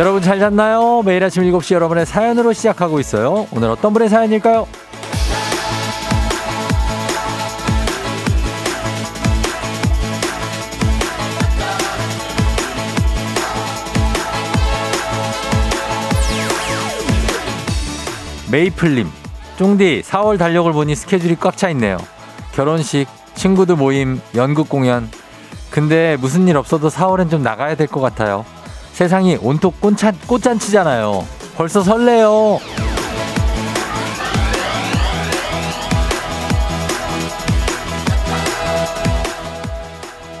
여러분 잘 잤나요? 매일 아침 7시 여러분의 사연으로 시작하고 있어요. 오늘 어떤 분의 사연일까요? 메이플님, 쫑디 4월 달력을 보니 스케줄이 꽉 차 있네요. 결혼식, 친구들 모임, 연극 공연. 근데 무슨 일 없어도 4월엔 좀 나가야 될 것 같아요. 세상이 온통 꽃잔, 꽃잔치잖아요. 벌써 설레요.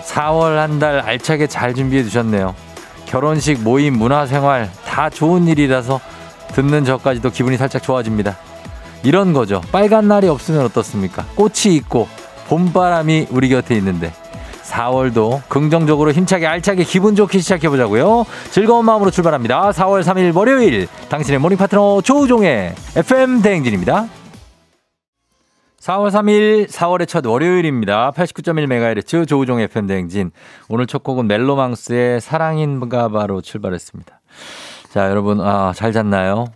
4월 한 달 알차게 잘 준비해 두셨네요. 결혼식, 모임, 문화생활 다 좋은 일이라서 듣는 저까지도 기분이 살짝 좋아집니다. 이런 거죠. 빨간 날이 없으면 어떻습니까? 꽃이 있고 봄바람이 우리 곁에 있는데 4월도 긍정적으로 힘차게 알차게 기분 좋게 시작해보자고요. 즐거운 마음으로 출발합니다. 4월 3일 월요일 당신의 모닝 파트너 조우종의 FM 대행진입니다. 4월 3일 4월의 첫 월요일입니다. 89.1MHz 조우종 FM 대행진. 오늘 첫 곡은 멜로망스의 사랑인가 바로 출발했습니다. 자, 여러분, 아, 잘 잤나요?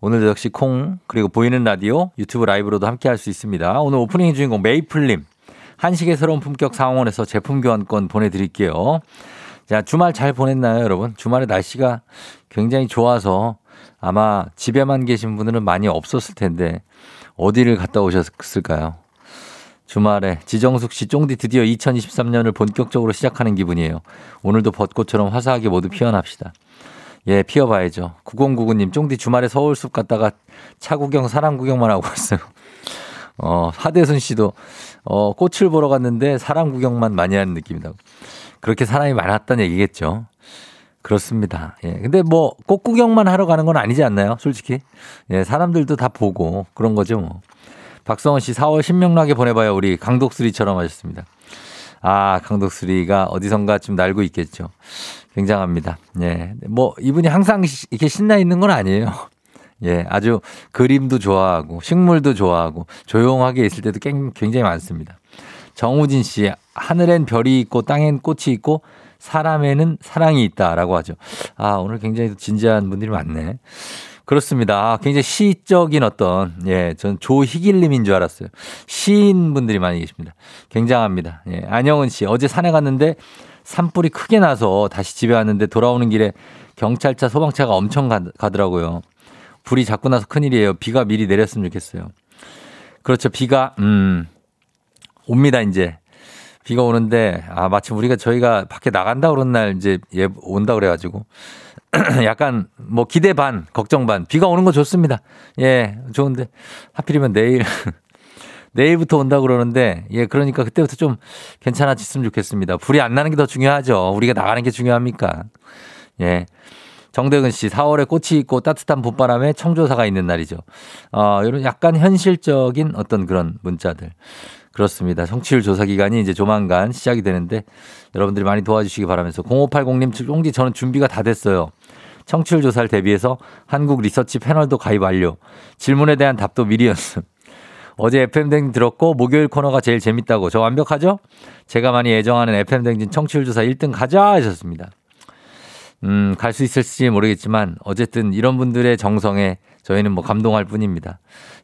오늘도 역시 콩, 그리고 보이는 라디오, 유튜브 라이브로도 함께 할 수 있습니다. 오늘 오프닝 주인공 메이플님. 한식의 새로운 품격 상원에서 제품 교환권 보내드릴게요. 자, 주말 잘 보냈나요, 여러분? 주말에 날씨가 굉장히 좋아서 아마 집에만 계신 분들은 많이 없었을 텐데 어디를 갔다 오셨을까요? 주말에 지정숙 씨 쫑디 드디어 2023년을 본격적으로 시작하는 기분이에요. 오늘도 벚꽃처럼 화사하게 모두 피어납시다. 예, 피어봐야죠. 9099님, 쫑디 주말에 서울숲 갔다가 차 구경, 사람 구경만 하고 왔어요. 어, 하대순 씨도, 어, 꽃을 보러 갔는데 사람 구경만 많이 하는 느낌이다. 그렇게 사람이 많았다는 얘기겠죠. 그렇습니다. 예. 근데 뭐, 꽃 구경만 하러 가는 건 아니지 않나요? 솔직히. 예, 사람들도 다 보고 그런 거죠, 뭐. 박성원 씨 4월 신명나게 보내봐요. 우리 강독수리처럼 하셨습니다. 아, 강독수리가 어디선가 좀 날고 있겠죠. 굉장합니다. 예. 뭐, 이분이 항상 이렇게 신나 있는 건 아니에요. 예. 아주 그림도 좋아하고, 식물도 좋아하고, 조용하게 있을 때도 굉장히 많습니다. 정우진 씨, 하늘엔 별이 있고, 땅엔 꽃이 있고, 사람에는 사랑이 있다라고 하죠. 아, 오늘 굉장히 진지한 분들이 많네. 그렇습니다. 아, 굉장히 시적인 어떤, 예, 전 조희길님인 줄 알았어요. 시인 분들이 많이 계십니다. 굉장합니다. 예, 안영은 씨, 어제 산에 갔는데 산불이 크게 나서 다시 집에 왔는데 돌아오는 길에 경찰차, 소방차가 엄청 가, 더라고요 불이 자꾸 나서 큰일이에요. 비가 미리 내렸으면 좋겠어요. 그렇죠. 비가, 음, 옵니다, 이제. 비가 오는데, 아, 마침 우리가 저희가 밖에 나간다 그런 날 이제 예, 온다 그래가지고. 약간 뭐 기대 반, 걱정 반. 비가 오는 거 좋습니다. 예, 좋은데. 하필이면 내일. 내일부터 온다 그러는데, 예, 그러니까 그때부터 좀 괜찮아졌으면 좋겠습니다. 불이 안 나는 게 더 중요하죠. 우리가 나가는 게 중요합니까? 예. 정대근 씨, 4월에 꽃이 있고 따뜻한 봄바람에 청조사가 있는 날이죠. 어, 이런 약간 현실적인 어떤 그런 문자들. 그렇습니다. 성취율 조사 기간이 이제 조만간 시작이 되는데 여러분들이 많이 도와주시기 바라면서 0580님, 쫑디 저는 준비가 다 됐어요. 청취율 조사를 대비해서 한국 리서치 패널도 가입 완료. 질문에 대한 답도 미리 연습. 어제 FM댕진 들었고 목요일 코너가 제일 재밌다고. 저 완벽하죠? 제가 많이 애정하는 FM댕진 청취율 조사 1등 가자 하셨습니다. 음, 갈 수 있을지 모르겠지만 어쨌든 이런 분들의 정성에 저희는 뭐 감동할 뿐입니다.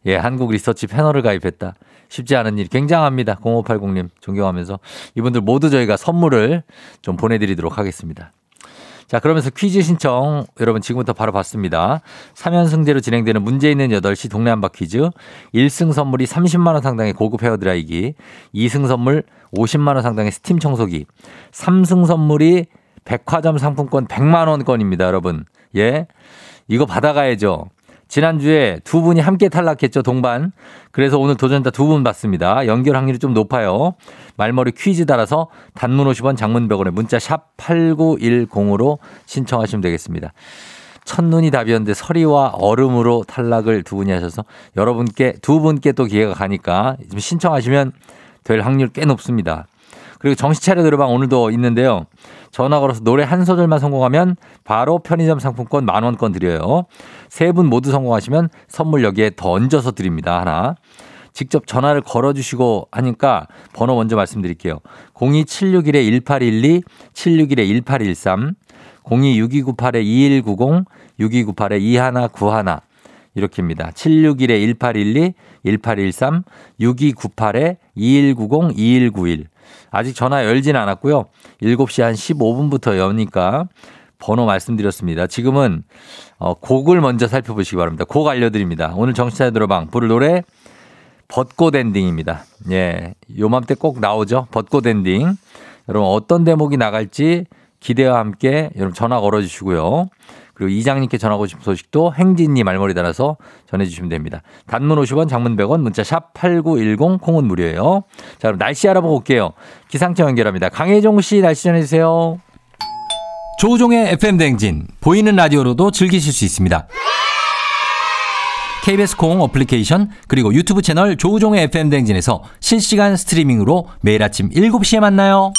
예, 한국 리서치 패널을 가입했다. 쉽지 않은 일 굉장합니다. 0580님 존경하면서 이분들 모두 저희가 선물을 좀 보내드리도록 하겠습니다. 자, 그러면서 퀴즈 신청 여러분 지금부터 바로 받습니다. 3연승제로 진행되는 문제 있는 8시 동네 한바 퀴즈. 1승 선물이 30만원 상당의 고급 헤어드라이기. 2승 선물 50만원 상당의 스팀 청소기. 3승 선물이 백화점 상품권 100만 원권입니다, 여러분. 예. 이거 받아가야죠. 지난주에 두 분이 함께 탈락했죠, 동반. 그래서 오늘 도전자 두 분 받습니다. 연결 확률이 좀 높아요. 말머리 퀴즈 따라서 단문 50원 장문 100원에 문자 샵 8910으로 신청하시면 되겠습니다. 첫눈이 답이었는데 서리와 얼음으로 탈락을 두 분이 하셔서 여러분께 두 분께 또 기회가 가니까 좀 신청하시면 될 확률 꽤 높습니다. 그리고 정신 차려 들어방 오늘도 있는데요. 전화 걸어서 노래 한 소절만 성공하면 바로 편의점 상품권 만 원권 드려요. 세 분 모두 성공하시면 선물 여기에 더 얹어서 드립니다. 하나. 직접 전화를 걸어주시고 하니까 번호 먼저 말씀드릴게요. 02761-1812, 761-1813, 026298-2190, 6298-2191 이렇게입니다. 761-1812, 1813, 6298-2190, 2191. 아직 전화 열진 않았고요. 7시 한 15분부터 여니까 번호 말씀드렸습니다. 지금은 어, 곡을 먼저 살펴보시기 바랍니다. 곡 알려드립니다. 오늘 정치자 들어방 부를 노래 벚꽃 엔딩입니다. 예, 요맘때 꼭 나오죠. 벚꽃 엔딩. 여러분 어떤 대목이 나갈지 기대와 함께 여러분 전화 걸어주시고요. 그리고 이장님께 전하고 싶은 소식도 행진님 말머리 달아서 전해주시면 됩니다. 단문 50원, 장문 100원, 문자 샵 8910, 콩은 무료예요. 자, 그럼 날씨 알아보고 올게요. 기상청 연결합니다. 강혜종 씨 날씨 전해주세요. 조우종의 FM 댕진 보이는 라디오로도 즐기실 수 있습니다. KBS 콩 어플리케이션 그리고 유튜브 채널 조우종의 FM 댕진에서 실시간 스트리밍으로 매일 아침 7시에 만나요.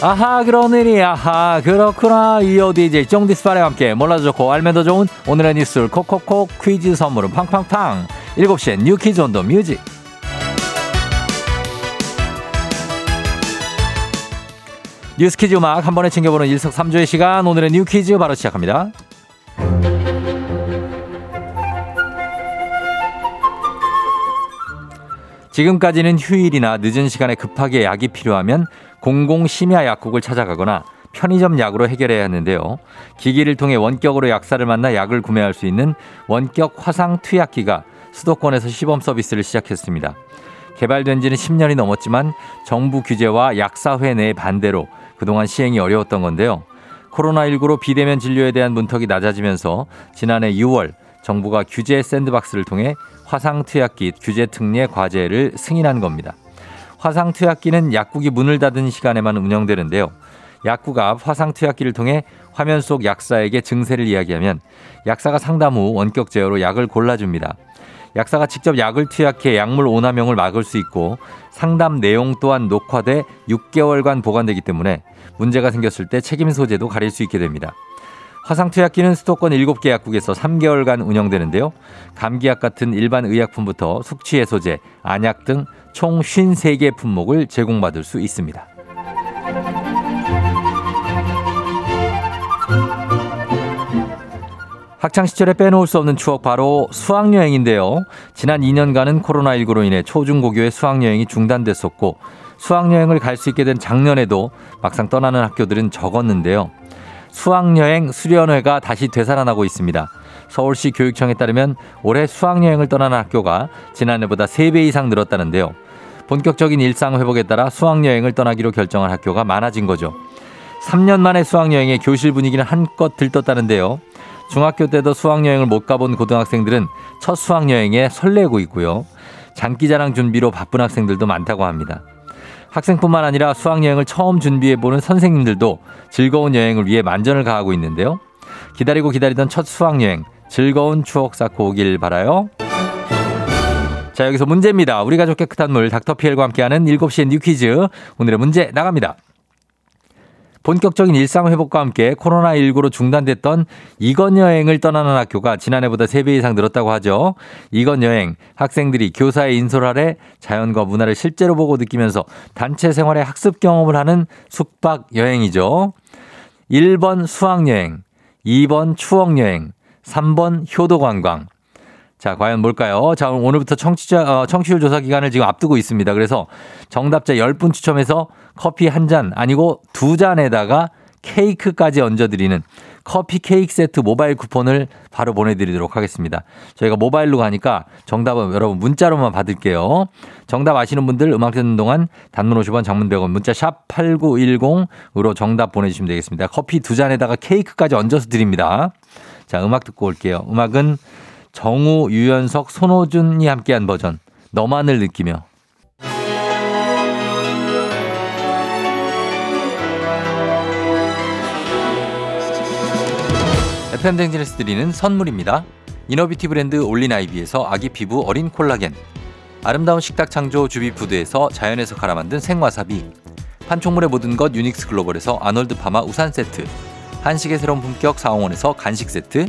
아하 그러느니 아하 그렇구나. 이어 DJ 쫑디스파레와 함께 몰라도 좋고 알면 더 좋은 오늘의 뉴스를 콕콕콕 퀴즈 선물은 팡팡팡. 7시엔 New Quiz on the Music. 뉴스 퀴즈 음악 한 번에 챙겨보는 일석삼조의 시간. 오늘의 New Quiz 바로 시작합니다. 지금까지는 휴일이나 늦은 시간에 급하게 약이 필요하면 공공 심야 약국을 찾아가거나 편의점 약으로 해결해야 하는데요. 기기를 통해 원격으로 약사를 만나 약을 구매할 수 있는 원격 화상 투약기가 수도권에서 시범 서비스를 시작했습니다. 개발된 지는 10년이 넘었지만 정부 규제와 약사회 내 반대로 그동안 시행이 어려웠던 건데요. 코로나19로 비대면 진료에 대한 문턱이 낮아지면서 지난해 6월 정부가 규제 샌드박스를 통해 화상 투약기 규제 특례 과제를 승인한 겁니다. 화상투약기는 약국이 문을 닫은 시간에만 운영되는데요. 약국 앞 화상투약기를 통해 화면 속 약사에게 증세를 이야기하면 약사가 상담 후 원격 제어로 약을 골라줍니다. 약사가 직접 약을 투약해 약물 오남용을 막을 수 있고 상담 내용 또한 녹화돼 6개월간 보관되기 때문에 문제가 생겼을 때 책임 소재도 가릴 수 있게 됩니다. 화상 투약기는 수도권 7개 약국에서 3개월간 운영되는데요. 감기약 같은 일반 의약품부터 숙취해소제, 안약 등 총 53개 품목을 제공받을 수 있습니다. 학창 시절에 빼놓을 수 없는 추억 바로 수학여행인데요. 지난 2년간은 코로나19로 인해 초중고교의 수학여행이 중단됐었고 수학여행을 갈 수 있게 된 작년에도 막상 떠나는 학교들은 적었는데요. 수학여행 수련회가 다시 되살아나고 있습니다. 서울시 교육청에 따르면 올해 수학여행을 떠나는 학교가 지난해보다 3배 이상 늘었다는데요. 본격적인 일상 회복에 따라 수학여행을 떠나기로 결정한 학교가 많아진 거죠. 3년 만에 수학여행의 교실 분위기는 한껏 들떴다는데요. 중학교 때도 수학여행을 못 가본 고등학생들은 첫 수학여행에 설레고 있고요. 장기자랑 준비로 바쁜 학생들도 많다고 합니다. 학생뿐만 아니라 수학여행을 처음 준비해보는 선생님들도 즐거운 여행을 위해 만전을 기하고 있는데요. 기다리고 기다리던 첫 수학여행, 즐거운 추억 쌓고 오길 바라요. 자, 여기서 문제입니다. 우리 가족 깨끗한 물 닥터피엘과 함께하는 7시의 New Quiz. 오늘의 문제 나갑니다. 본격적인 일상 회복과 함께 코로나19로 중단됐던 이건 여행을 떠나는 학교가 지난해보다 3배 이상 늘었다고 하죠. 이건 여행, 학생들이 교사의 인솔 아래 자연과 문화를 실제로 보고 느끼면서 단체 생활의 학습 경험을 하는 숙박 여행이죠. 1번 수학여행, 2번 추억여행, 3번 효도관광. 자, 과연 뭘까요? 자, 오늘부터 청취자, 어, 청취율 조사 기간을 지금 앞두고 있습니다. 그래서 정답자 10분 추첨해서 커피 한 잔 아니고 두 잔에다가 케이크까지 얹어드리는 커피 케이크 세트 모바일 쿠폰을 바로 보내드리도록 하겠습니다. 저희가 모바일로 가니까 정답은 여러분 문자로만 받을게요. 정답 아시는 분들 음악 듣는 동안 단문 50원 장문 100원 문자 샵 8910으로 정답 보내주시면 되겠습니다. 커피 두 잔에다가 케이크까지 얹어서 드립니다. 자, 음악 듣고 올게요. 음악은 정우, 유연석, 손호준이 함께한 버전 너만을 느끼며. FM댕진에서 드리는 선물입니다. 이너비티 브랜드 올린아이비에서 아기 피부 어린 콜라겐. 아름다운 식탁 창조 주비푸드에서 자연에서 갈아 만든 생와사비. 판촉물의 모든 것 유닉스 글로벌에서 아놀드 파마 우산 세트. 한식의 새로운 품격 사홍원에서 간식 세트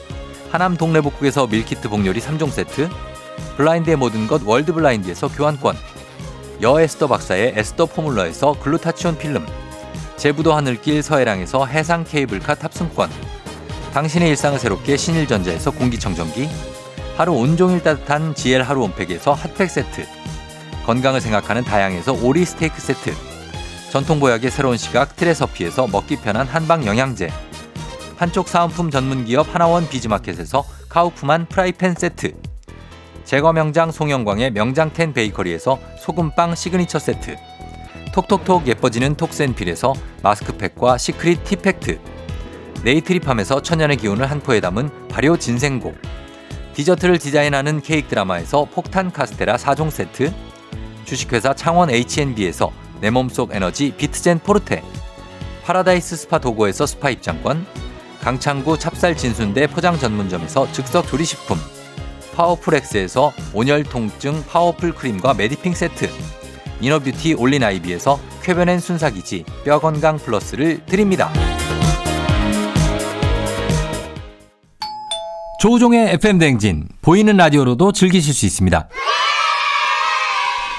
하남 동래복국에서 밀키트 복요리 3종 세트, 블라인드의 모든 것 월드 블라인드에서 교환권, 여에스더 박사의 에스더 포뮬러에서 글루타치온 필름, 제부도 하늘길 서해랑에서 해상 케이블카 탑승권, 당신의 일상을 새롭게 신일전자에서 공기청정기, 하루 온종일 따뜻한 GL 하루 온팩에서 핫팩 세트, 건강을 생각하는 다양에서 오리 스테이크 세트, 전통보약의 새로운 시각 트레서피에서 먹기 편한 한방 영양제, 판촉 사은품 전문기업 하나원 비즈마켓에서 카우프만 프라이팬 세트, 제과 명장 송영광의 명장텐 베이커리에서 소금빵 시그니처 세트, 톡톡톡 예뻐지는 톡센필에서 마스크팩과 시크릿 티팩트, 네이트리팜에서 천연의 기운을 한 포에 담은 발효 진생고, 디저트를 디자인하는 케이크 드라마에서 폭탄 카스테라 4종 세트, 주식회사 창원 H&B에서 내 몸속 에너지 비트젠 포르테, 파라다이스 스파 도고에서 스파 입장권, 강창구 찹쌀 진순대 포장 전문점에서 즉석 조리식품, 파워풀엑스에서 온열 통증 파워풀 크림과 메디핑 세트, 이너뷰티 올린 아이비에서 쾌변엔 순사기지 뼈 건강 플러스를 드립니다. 조우종의 FM 댕진 보이는 라디오로도 즐기실 수 있습니다.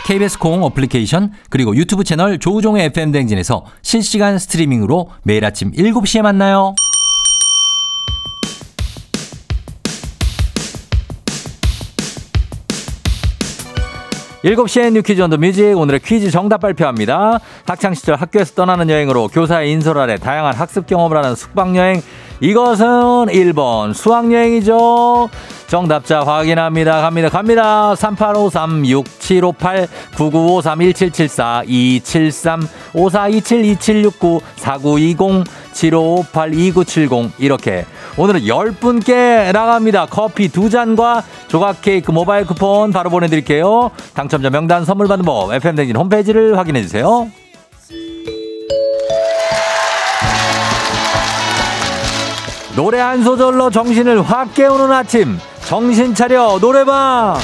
KBS 콩 어플리케이션 그리고 유튜브 채널 조우종의 FM 댕진에서 실시간 스트리밍으로 매일 아침 7시에 만나요. 7시에 New Quiz on the Music 오늘의 퀴즈 정답 발표합니다. 학창시절 학교에서 떠나는 여행으로 교사의 인솔 아래 다양한 학습 경험을 하는 숙박여행 이것은 1번 수학여행이죠. 정답자 확인합니다. 갑니다. 갑니다. 3853-6758-9953-1734-2769-4920-7558-2970 이렇게 오늘은 10분께 나갑니다. 커피 두 잔과 조각 케이크 모바일 쿠폰 바로 보내드릴게요. 당첨자 명단 선물 받는 법 FM댕진 홈페이지를 확인해주세요. 노래 한 소절로 정신을 확 깨우는 아침 정신 차려 노래방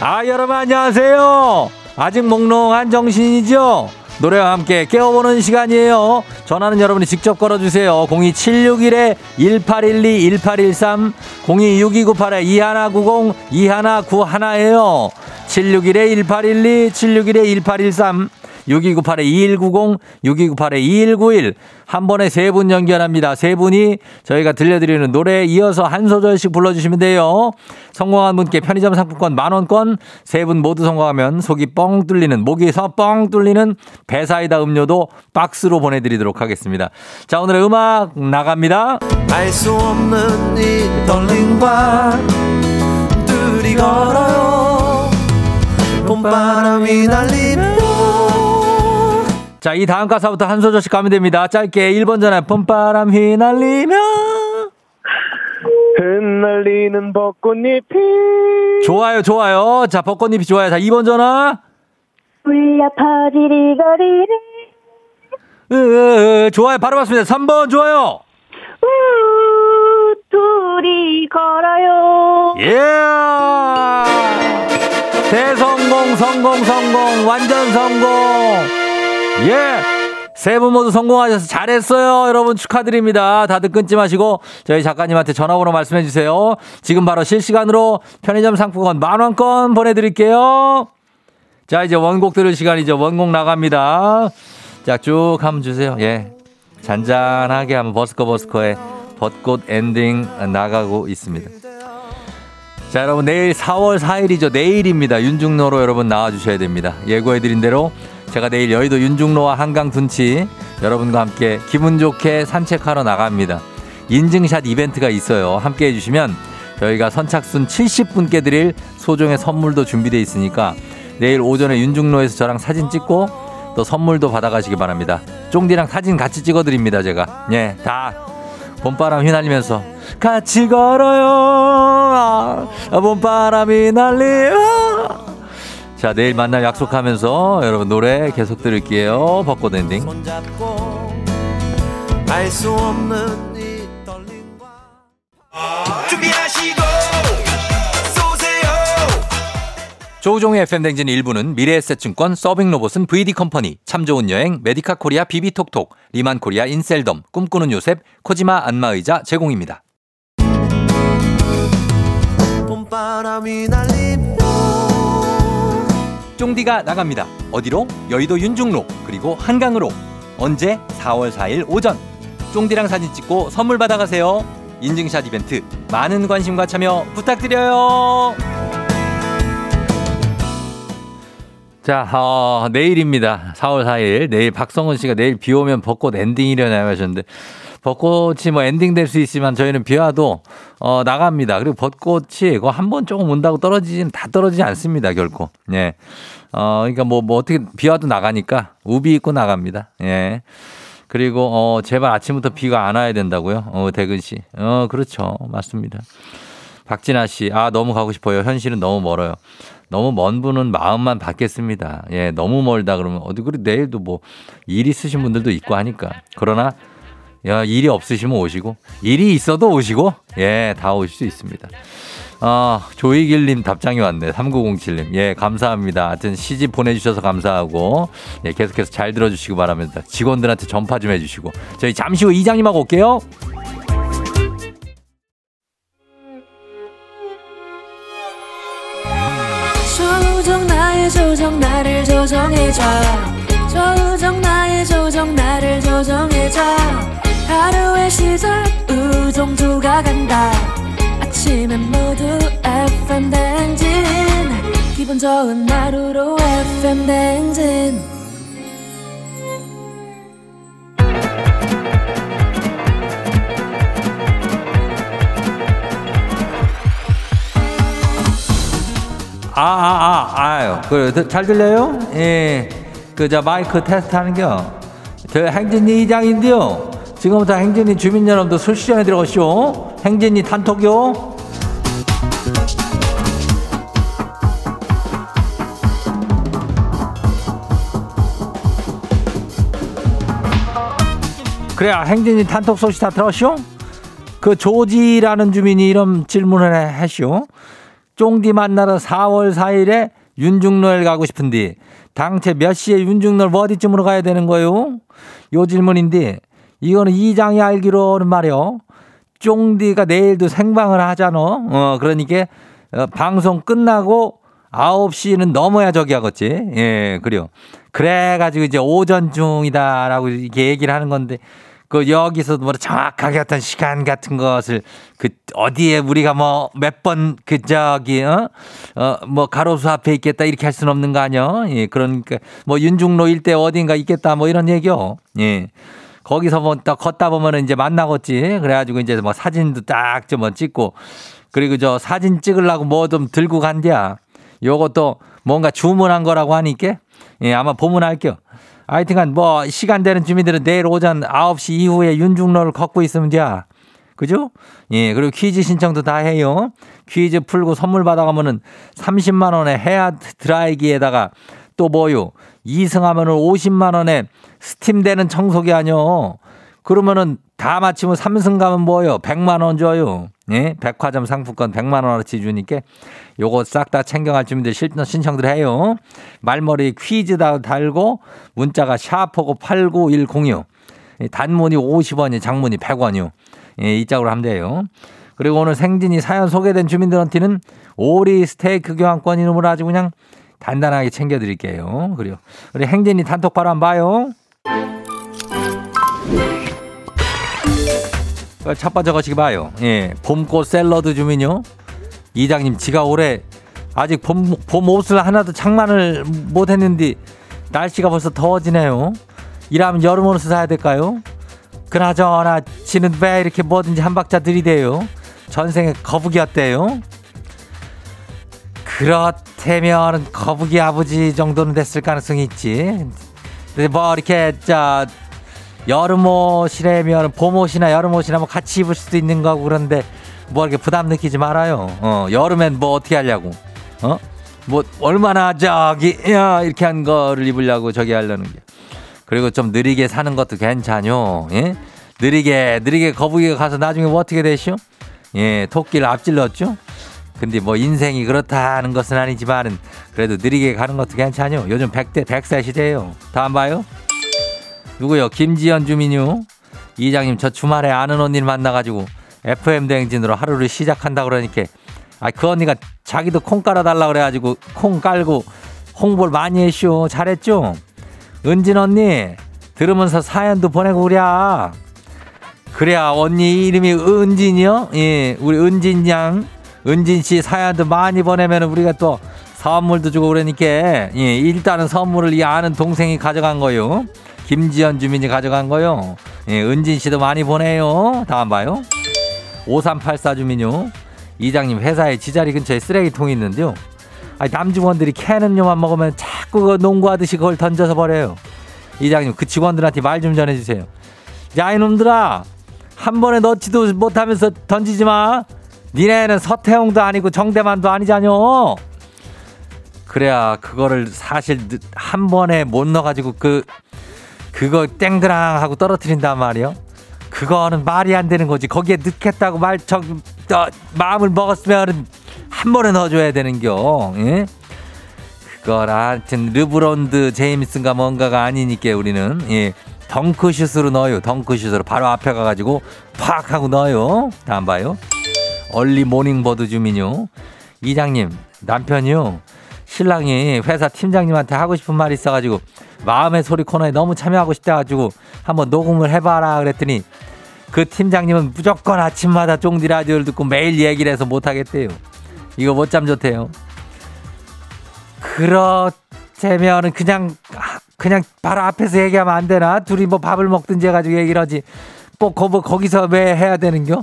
아 여러분 안녕하세요 아직 몽롱한 정신이죠 노래와 함께 깨워보는 시간이에요. 전화는 여러분이 직접 걸어주세요. 02761-1812, 1813, 026298-2190, 2191에요. 761-1812, 761-1813, 6298-2190, 6298-2191. 한 번에 세 분 연결합니다. 세 분이 저희가 들려드리는 노래에 이어서 한 소절씩 불러주시면 돼요. 성공한 분께 편의점 상품권 만원권, 세 분 모두 성공하면 속이 뻥 뚫리는, 목에서 뻥 뚫리는 배사이다 음료도 박스로 보내드리도록 하겠습니다. 자, 오늘의 음악 나갑니다. 알 수 없는 이 떨림과 둘이 걸어요. 봄바람이 날리며 자, 이 다음 가사부터 한 소절씩 가면 됩니다. 짧게 1번 전에 봄바람 휘날리며 흩날리는 벚꽃잎이 좋아요, 좋아요. 자, 벚꽃잎이 좋아요. 자, 2번 전화 울려 퍼지리 거리를 으, 으, 으, 좋아요. 바로 봤습니다. 3번 좋아요. 우 둘이 걸어요 예! 대성공, 성공, 성공, 완전 성공. 예! 세분 모두 성공하셔서 잘했어요. 여러분 축하드립니다. 다들 끊지 마시고 저희 작가님한테 전화번호 말씀해 주세요. 지금 바로 실시간으로 편의점 상품권 만원권 보내드릴게요. 자, 이제 원곡 들을 시간이죠. 원곡 나갑니다. 자, 쭉 한번 주세요. 예. 잔잔하게 한번 버스커 버스커의 벚꽃 엔딩 나가고 있습니다. 자, 여러분 내일 4월 4일이죠. 내일입니다. 윤중로로 여러분 나와주셔야 됩니다. 예고해드린 대로 제가 내일 여의도 윤중로와 한강 둔치 여러분과 함께 기분 좋게 산책하러 나갑니다. 인증샷 이벤트가 있어요. 함께 해주시면 저희가 선착순 70분께 드릴 소정의 선물도 준비되어 있으니까 내일 오전에 윤중로에서 저랑 사진 찍고 또 선물도 받아가시기 바랍니다. 쫑디랑 사진 같이 찍어드립니다. 제가. 예, 다 봄바람 휘날리면서 같이 걸어요. 아, 봄바람이 날리며. 자, 내일 만날 약속하면서 여러분 노래 계속 들을게요. 벚꽃 엔딩. 손잡고 알수 없는 이 떨림과 준비하시고 쏘세요 조우종의 FM댕진 일부는 미래에셋증권 서빙로봇은 VD컴퍼니 참 좋은 여행 메디카 코리아 비비톡톡 리만 코리아 인셀덤 꿈꾸는 요셉 코지마 안마의자 제공입니다. 봄바람이 날리며 쫑디가 나갑니다. 어디로? 여의도 윤중로 그리고 한강으로 언제? 4월 4일 오전 쫑디랑 사진 찍고 선물 받아가세요. 인증샷 이벤트 많은 관심과 참여 부탁드려요. 자, 어, 내일입니다. 4월 4일. 내일 박성훈 씨가 내일 비 오면 벚꽃 엔딩이려나요 하셨는데 벚꽃이 뭐 엔딩 될 수 있지만 저희는 비 와도 어, 나갑니다. 그리고 벚꽃이 그거 한 번 조금 온다고 떨어지지는 다 떨어지지 않습니다. 결코. 예. 어, 그러니까 뭐, 뭐 어떻게 비 와도 나가니까 우비 입고 나갑니다. 예. 그리고 어, 제발 아침부터 비가 안 와야 된다고요. 어, 대근 씨. 어, 그렇죠. 맞습니다. 박진아 씨, 아, 너무 가고 싶어요. 현실은 너무 멀어요. 너무 먼 분은 마음만 받겠습니다. 예, 너무 멀다 그러면 어디, 그리 내일도 뭐 일 있으신 분들도 있고 하니까. 그러나, 야, 일이 없으시면 오시고, 일이 있어도 오시고, 예, 다 오실 수 있습니다. 아, 조이길님 답장이 왔네. 3907님. 예, 감사합니다. 하여튼 시집 보내주셔서 감사하고, 예, 계속해서 잘 들어주시기 바랍니다. 직원들한테 전파 좀 해주시고. 저희 잠시 후 이장님하고 올게요. 조정 나의 조정 나를 조정해줘 조정 나의 조정 나를 조정해줘 하루의 시절 우정조가 간다 아침엔 모두 FM 댕진 기분 좋은 하루로 FM 댕진 아, 아, 아, 아유. 그, 잘 들려요? 예. 그, 저, 마이크 테스트 하는 겨. 저, 행진이 이장인데요. 지금부터 행진이 주민 여러분들 술 시간에 들어가시오. 행진이 단톡요. 그래야 행진이 단톡 소식 다 들었쇼? 그 조지라는 주민이 이런 질문을 해- 했쇼. 쫑디 만나러 4월 4일에 윤중로에 가고 싶은데 당최 몇 시에 윤중로 어디쯤으로 가야 되는 거요? 요 질문인데 이거는 이장이 알기로는 말이요. 쫑디가 내일도 생방을 하잖아. 어, 그러니까 어, 방송 끝나고 9시는 넘어야 저기 하겠지. 예, 그래요. 그래가지고 이제 오전 중이다라고 이렇게 얘기를 하는 건데 그 여기서 뭐 정확하게 어떤 시간 같은 것을 그 어디에 우리가 뭐 몇 번 그 저기 어 어 뭐 가로수 앞에 있겠다 이렇게 할 수는 없는 거 아니야? 예, 그러니까 뭐 윤중로 일대 어딘가 있겠다 뭐 이런 얘기요. 예. 거기서 뭐딱 걷다 보면은 이제 만나겠지. 그래가지고 이제 뭐 사진도 딱 좀 찍고 그리고 저 사진 찍으려고 뭐 좀 들고 간디야. 요것도 뭔가 주문한 거라고 하니까 예, 아마 보문할게요. 하여튼간 뭐 시간 되는 주민들은 내일 오전 9시 이후에 윤중로를 걷고 있으면 돼. 그죠? 예, 그리고 퀴즈 신청도 다 해요. 퀴즈 풀고 선물 받아가면은 30만 원에 헤어 드라이기에다가 또 뭐요? 2승하면은 50만 원에 스팀되는 청소기 아니요. 그러면은 다 맞히면 3승 가면 뭐요? 100만 원 줘요. 예? 백화점 상품권 100만 원어치 주니까 요거 싹 다 챙겨갈 주민들 실- 신청들 해요. 말머리 퀴즈 다 달고 문자가 샤프고 89106. 단문이 50원이 장문이 100원이요. 예, 이 짝으로 하면 돼요. 그리고 오늘 생진이 사연 소개된 주민들한테는 오리 스테이크 교환권 이름으로 아주 그냥 단단하게 챙겨드릴게요. 그리고 우리 행진이 단톡 바로 한번 봐요. 어, 첫 번째 거시기 봐요. 예, 봄꽃 샐러드 주민요. 이장님, 지가 올해 아직 봄, 봄 옷을 하나도 장만을 못 했는데 날씨가 벌써 더워지네요. 이러면 여름 옷을 사야 될까요? 그나저나 지는 왜 이렇게 뭐든지 한 박자 들이대요? 전생에 거북이였대요? 그렇다면 거북이 아버지 정도는 됐을 가능성이 있지. 근데 뭐 이렇게 저 여름 옷이라면 봄 옷이나 여름 옷이나 뭐 같이 입을 수도 있는 거고 그런데 뭐 이렇게 부담 느끼지 말아요. 어, 여름엔 뭐 어떻게 하려고? 어? 뭐 얼마나 저기 야 이렇게 한 거를 입으려고 저기 하려는 게. 그리고 좀 느리게 사는 것도 괜찮요. 예? 느리게 느리게 거북이가 가서 나중에 뭐 어떻게 되시오? 예, 토끼를 앞질렀죠. 근데 뭐 인생이 그렇다는 것은 아니지만은 그래도 느리게 가는 것도 괜찮요. 요즘 100대 100세 시대예요. 다음 봐요. 누구요? 김지연 주민요. 이장님 저 주말에 아는 언니를 만나가지고 FM 대행진으로 하루를 시작한다 그러니까 아 그 언니가 자기도 콩 깔아달라 그래가지고 콩 깔고 홍보를 많이 했쇼. 잘했죠? 은진 언니 들으면서 사연도 보내고 그랴. 그래야 언니 이름이 은진이요? 예, 우리 은진 양, 은진 씨 사연도 많이 보내면 우리가 또 선물도 주고 그러니까 예, 일단은 선물을 이 아는 동생이 가져간 거요. 김지연 주민이 가져간 거요. 예, 은진 씨도 많이 보내요. 다음 봐요. 5384 주민요. 이장님 회사에 지자리 근처에 쓰레기통이 있는데요. 아니, 남직원들이 캔 음료만 먹으면 자꾸 그 농구하듯이 그걸 던져서 버려요. 이장님 그 직원들한테 말 좀 전해주세요. 야 이놈들아 한 번에 넣지도 못하면서 던지지 마. 니네는 서태웅도 아니고 정대만도 아니잖여. 그래야 그거를 사실 한 번에 못 넣어가지고 그 그거 땡그랑 하고 떨어뜨린단 말이요. 그거는 말이 안 되는 거지. 거기에 넣겠다고 말, 저, 저 마음을 먹었으면 한 번에 넣어줘야 되는겨. 예? 그걸 하여튼 르브론드 제임슨가 뭔가가 아니니까 우리는 예. 덩크슛으로 넣어요. 덩크슛으로 바로 앞에 가가지고 팍 하고 넣어요. 다음 봐요. early morning bird 주민요. 이장님 남편이요. 신랑이 회사 팀장님한테 하고 싶은 말이 있어가지고 마음의 소리 코너에 너무 참여하고 싶다가지고 한번 녹음을 해봐라 그랬더니 그 팀장님은 무조건 아침마다 쫑디 라디오를 듣고 매일 얘기를 해서 못하겠대요. 이거 못 잠 좋대요. 그렇다면은 그냥 그냥 바로 앞에서 얘기하면 안 되나? 둘이 뭐 밥을 먹든지 해가지고 얘기를 하지. 뭐, 거, 뭐 거기서 왜 해야 되는겨?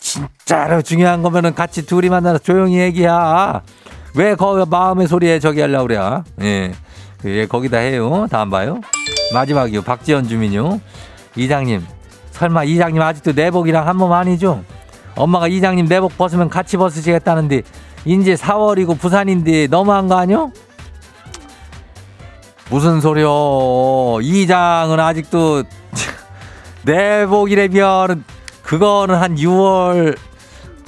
진짜로 중요한 거면은 같이 둘이 만나서 조용히 얘기야. 왜 거기 마음의 소리에 저기 하려고 그래? 예. 예, 거기다 해요. 다음 봐요. 마지막이요. 박지연 주민요. 이장님. 설마 이장님 아직도 내복이랑 한 몸 아니죠? 엄마가 이장님 내복 벗으면 같이 벗으시겠다는데 이제 4월이고 부산인데 너무한 거 아니요? 무슨 소리요? 이장은 아직도 내복이라면 그거는 한 6월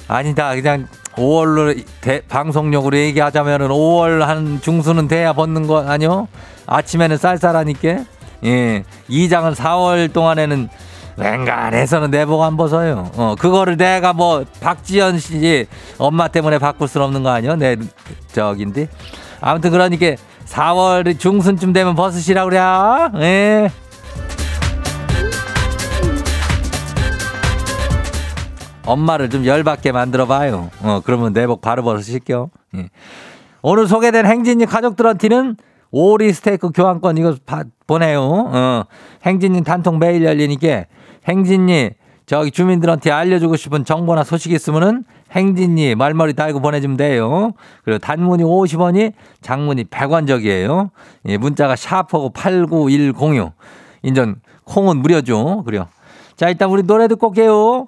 아니다 그냥 5월로 대, 방송용으로 얘기하자면은 5월 한 중순은 돼야 벗는 거 아니요? 아침에는 쌀쌀하니까 예 이장은 4월 동안에는 웬간해서는 내복 안 벗어요. 어 그거를 내가 뭐 박지연 씨 엄마 때문에 바꿀 수는 없는 거 아니요? 내 저긴데 아무튼 그러니까 4월 중순쯤 되면 벗으시라 그래. 예. 엄마를 좀 열받게 만들어 봐요. 어, 그러면 내복 바로 벗으실게요. 예. 오늘 소개된 행진이 가족들한테는 오리 스테이크 교환권 이거 바, 보내요. 어, 행진이 단통 매일 열리니까 행진이 저기 주민들한테 알려주고 싶은 정보나 소식 있으면은 행진이 말머리 달고 보내주면 돼요. 그리고 단문이 50원이 장문이 100원적이에요. 예, 문자가 샤프하고 89106. 인전 콩은 무료죠. 그래요. 자, 일단 우리 노래 듣고 올게요.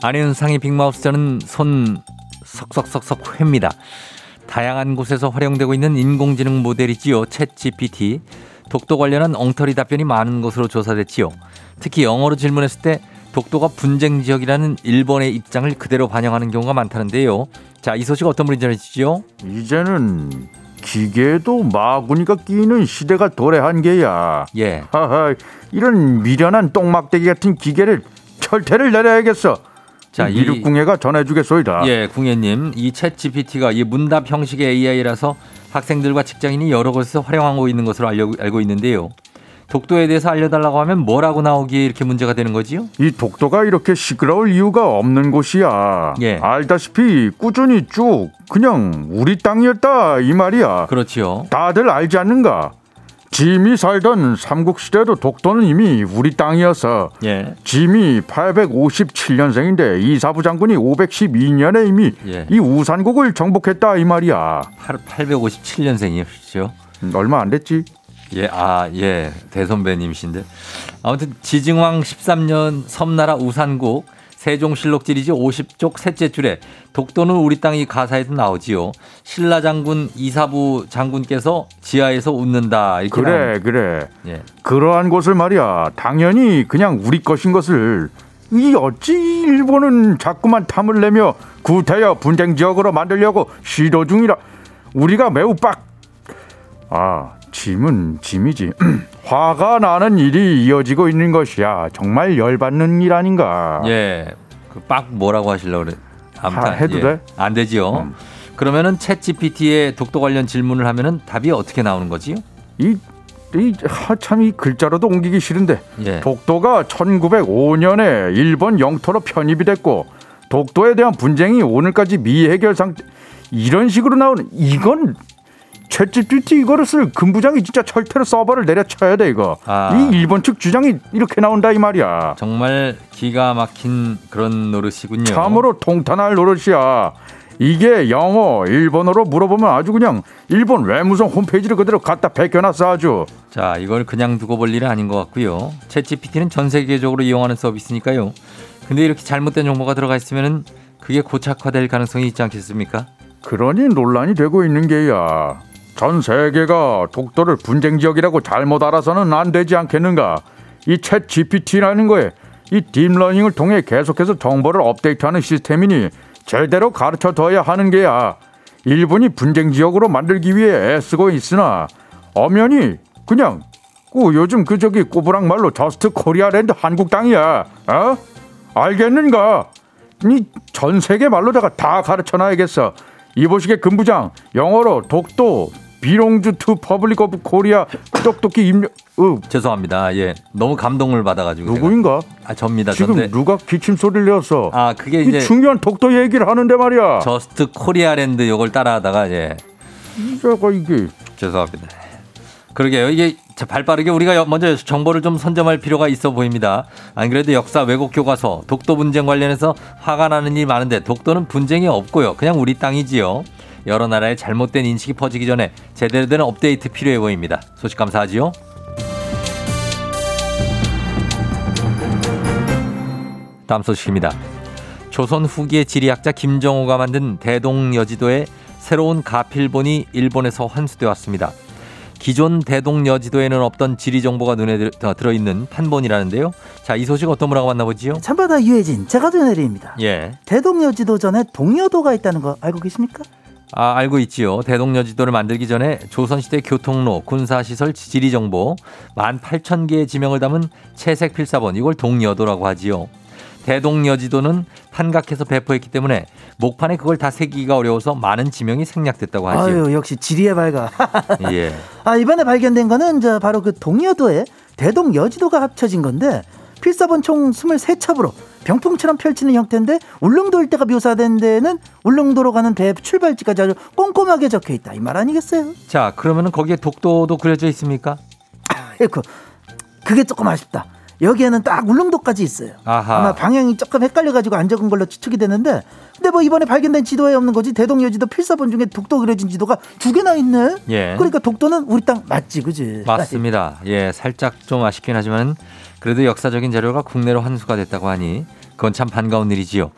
안윤상의 빅마우스는 손 석석석석 회입니다. 다양한 곳에서 활용되고 있는 인공지능 모델이지요. 챗 GPT. 독도 관련한 엉터리 답변이 많은 것으로 조사됐지요. 특히 영어로 질문했을 때 독도가 분쟁 지역이라는 일본의 입장을 그대로 반영하는 경우가 많다는데요. 자, 이 소식 어떤 분이 전해주시죠? 이제는 기계에도 마구니가 끼는 시대가 도래한 게야. 예. 하하, 이런 미련한 똥막대기 같은 기계를 철퇴를 내려야겠어. 자, 이- 미륵 궁예가 전해주겠소이다. 예, 궁예님, 이챗 GPT가 이 문답 형식의 AI라서 학생들과 직장인이 여러 곳에서 활용하고 있는 것으로 알려, 알고 있는데요. 독도에 대해서 알려달라고 하면 뭐라고 나오기에 이렇게 문제가 되는 거지요? 이 독도가 이렇게 시끄러울 이유가 없는 곳이야. 예. 알다시피 꾸준히 쭉 그냥 우리 땅이었다 이 말이야. 그렇지요. 다들 알지 않는가? 짐이 살던 삼국시대도 독도는 이미 우리 땅이어서 예. 짐이 857년생인데 이사부 장군이 512년에 이미 예. 이 우산국을 정복했다 이 말이야. 857년생이시죠? 음, 얼마 안 됐지? 예, 아, 예. 대선배님이신데. 아무튼 지증왕 13년 섬나라 우산국 세종실록 지리지 50쪽 셋째 줄에 독도는 우리 땅이 가사에도 나오지요. 신라 장군 이사부 장군께서 지하에서 웃는다. 이렇게 그래 나옵니다. 그래. 예. 그러한 곳을 말이야 당연히 그냥 우리 것인 것을 이 어찌 일본은 자꾸만 탐을 내며 구태여 분쟁 지역으로 만들려고 시도 중이라 우리가 매우 빡 아 짐은 짐이지 화가 나는 일이 이어지고 있는 것이야 정말 열받는 일 아닌가 예. 그빡 뭐라고 하시려고 그래. 아무튼 아, 해도 예. 돼? 안 되지요. 음. 그러면은 챗 GPT에 독도 관련 질문을 하면은 답이 어떻게 나오는 거지요? 이, 이 하참 이 글자로도 옮기기 싫은데 예. 독도가 1905년에 일본 영토로 편입이 됐고 독도에 대한 분쟁이 오늘까지 미해결 상태 이런 식으로 나오는 이건 챗GPT 이거를 쓸 금부장이 진짜 철퇴로 서버를 내려쳐야 돼 이거 아. 이 일본 측 주장이 이렇게 나온다 이 말이야 정말 기가 막힌 그런 노릇이군요. 참으로 통탄할 노릇이야 이게 영어 일본어로 물어보면 아주 그냥 일본 외무성 홈페이지를 그대로 갖다 베껴놨어 아주 자, 이걸 그냥 두고 볼 일은 아닌 것 같고요. 챗 GPT는 전 세계적으로 이용하는 서비스니까요. 근데 이렇게 잘못된 정보가 들어가 있으면은 그게 고착화될 가능성이 있지 않겠습니까? 그러니 논란이 되고 있는 게야. 전 세계가 독도를 분쟁 지역이라고 잘못 알아서는 안 되지 않겠는가? 이 챗 GPT라는 거에 이 deep learning을 통해 계속해서 정보를 업데이트하는 시스템이니 제대로 가르쳐 둬야 하는 게야. 일본이 분쟁 지역으로 만들기 위해 애쓰고 있으나 엄연히 그냥 그 요즘 그 저기 꼬부랑 말로 just Korea land 한국 땅이야. 어? 알겠는가? 이 전 세계 말로다가 다 가르쳐 놔야겠어. 이보시게 금부장 영어로 독도 belongs to Republic of Korea 똑똑히 입력 어, 죄송합니다. 예. 너무 감동을 받아가지고. 제가. 누구인가? 아, 접니다. 지금 전데. 누가 기침 소리를 내었어? 아, 그게 이 이제 중요한 독도 얘기를 하는데 말이야. just Korea land 요걸 따라하다가 예. 저거 이게 죄송합니다. 그러게요. 이게 자, 발빠르게 우리가 여- 먼저 정보를 좀 선점할 필요가 있어 보입니다. 안 그래도 역사 왜곡 교과서 독도 분쟁 관련해서 화가 나는 일이 많은데 독도는 분쟁이 없고요. 그냥 우리 땅이지요. 여러 나라의 잘못된 인식이 퍼지기 전에 제대로 된 업데이트 필요해 보입니다. 소식 감사하지요. 다음 소식입니다. 조선 후기의 지리학자 김정호가 만든 대동여지도의 새로운 가필본이 일본에서 환수돼 왔습니다. 기존 대동여지도에는 없던 지리 정보가 눈에 들- 어, 들어있는 판본이라는데요. 자, 이 소식 어떤 분하고 만나보지요? 참바다 유해진 제가 전해드립니다. 예. 대동여지도 전에 동여도가 있다는 거 알고 계십니까? 아, 알고 있지요. 대동여 지도를 만들기 전에 조선시대 교통로, 군사시설, 지리 정보 18,000개의 지명을 담은 채색 필사본, 이걸 동여도라고 하지요. 대동여 지도는 판각해서 배포했기 때문에 목판에 그걸 다 새기기가 어려워서 많은 지명이 생략됐다고 하지요. 아유 역시 지리의 발가. 예. 아 이번에 발견된 거는 저 바로 그 동여도에 대동여지도가 합쳐진 건데 필사본 총 23첩으로 병풍처럼 펼치는 형태인데 울릉도 일대가 묘사된 데는 울릉도로 가는 배 출발지까지 아주 꼼꼼하게 적혀 있다 이 말 아니겠어요? 자, 그러면은 거기에 독도도 그려져 있습니까? 아이고 그게 조금 아쉽다. 여기에는 딱 울릉도까지 있어요. 아하. 아마 방향이 조금 헷갈려가지고 안 적은 걸로 추측이 되는데 근데 뭐 이번에 발견된 지도에 없는 거지 대동여지도 필사본 중에 독도 그려진 지도가 두 개나 있네. 예. 그러니까 독도는 우리 땅 맞지, 그지? 맞습니다. 예, 살짝 좀 아쉽긴 하지만 그래도 역사적인 자료가 국내로 환수가 됐다고 하니 그건 참 반가운 일이지요.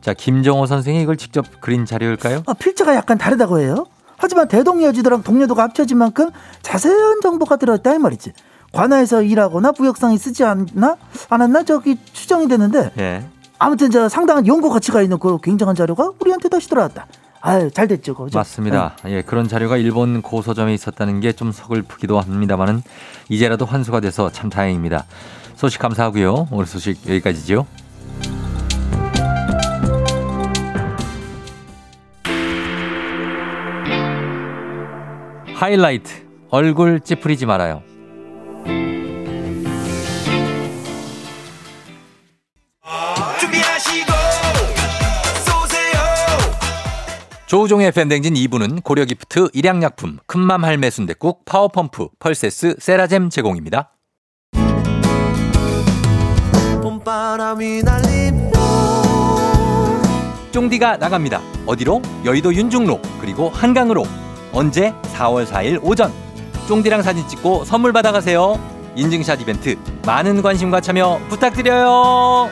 자, 김정호 선생이 이걸 직접 그린 자료일까요? 아, 필자가 약간 다르다고 해요. 하지만 대동여지도랑 동여도가 합쳐진 만큼 자세한 정보가 들어있다 이 말이지. 관아에서 일하거나 무역상이 쓰지 않나 않았나 저기 추정이 되는데 예. 아무튼 저 상당한 연구 가치가 있는 그 굉장한 자료가 우리한테 다시 들어왔다. 아유 잘 됐죠, 그죠? 맞습니다. 예, 그런 자료가 일본 고서점에 있었다는 게 좀 서글프기도 합니다만은 이제라도 환수가 돼서 참 다행입니다. 소식 감사하고요. 오늘 소식 여기까지죠. 하이라이트 얼굴 찌푸리지 말아요. 조우종의 FM대행진 2부는 고려기프트, 일양약품, 큰맘 할매 순대국, 파워펌프, 펄세스, 세라젬 제공입니다. 바람이 날리며 쫑디가 나갑니다. 어디로? 여의도 윤중로 그리고 한강으로. 언제? 4월 4일 오전. 쫑디랑 사진 찍고 선물 받아가세요. 인증샷 이벤트 많은 관심과 참여 부탁드려요.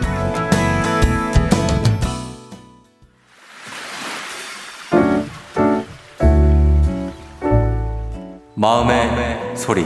마음의 소리.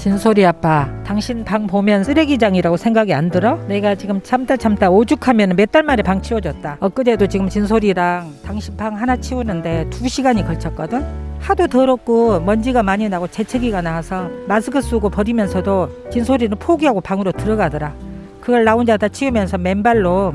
진솔이 아빠, 당신 방 보면 쓰레기장이라고 생각이 안 들어? 내가 지금 참다 참다 오죽하면 몇 달 만에 방 치워줬다. 엊그제도 지금 진솔이랑 당신 방 하나 치우는데 두 시간이 걸쳤거든? 하도 더럽고 먼지가 많이 나고 재채기가 나와서 마스크 쓰고 버리면서도 진솔이는 포기하고 방으로 들어가더라. 그걸 나 혼자 다 치우면서 맨발로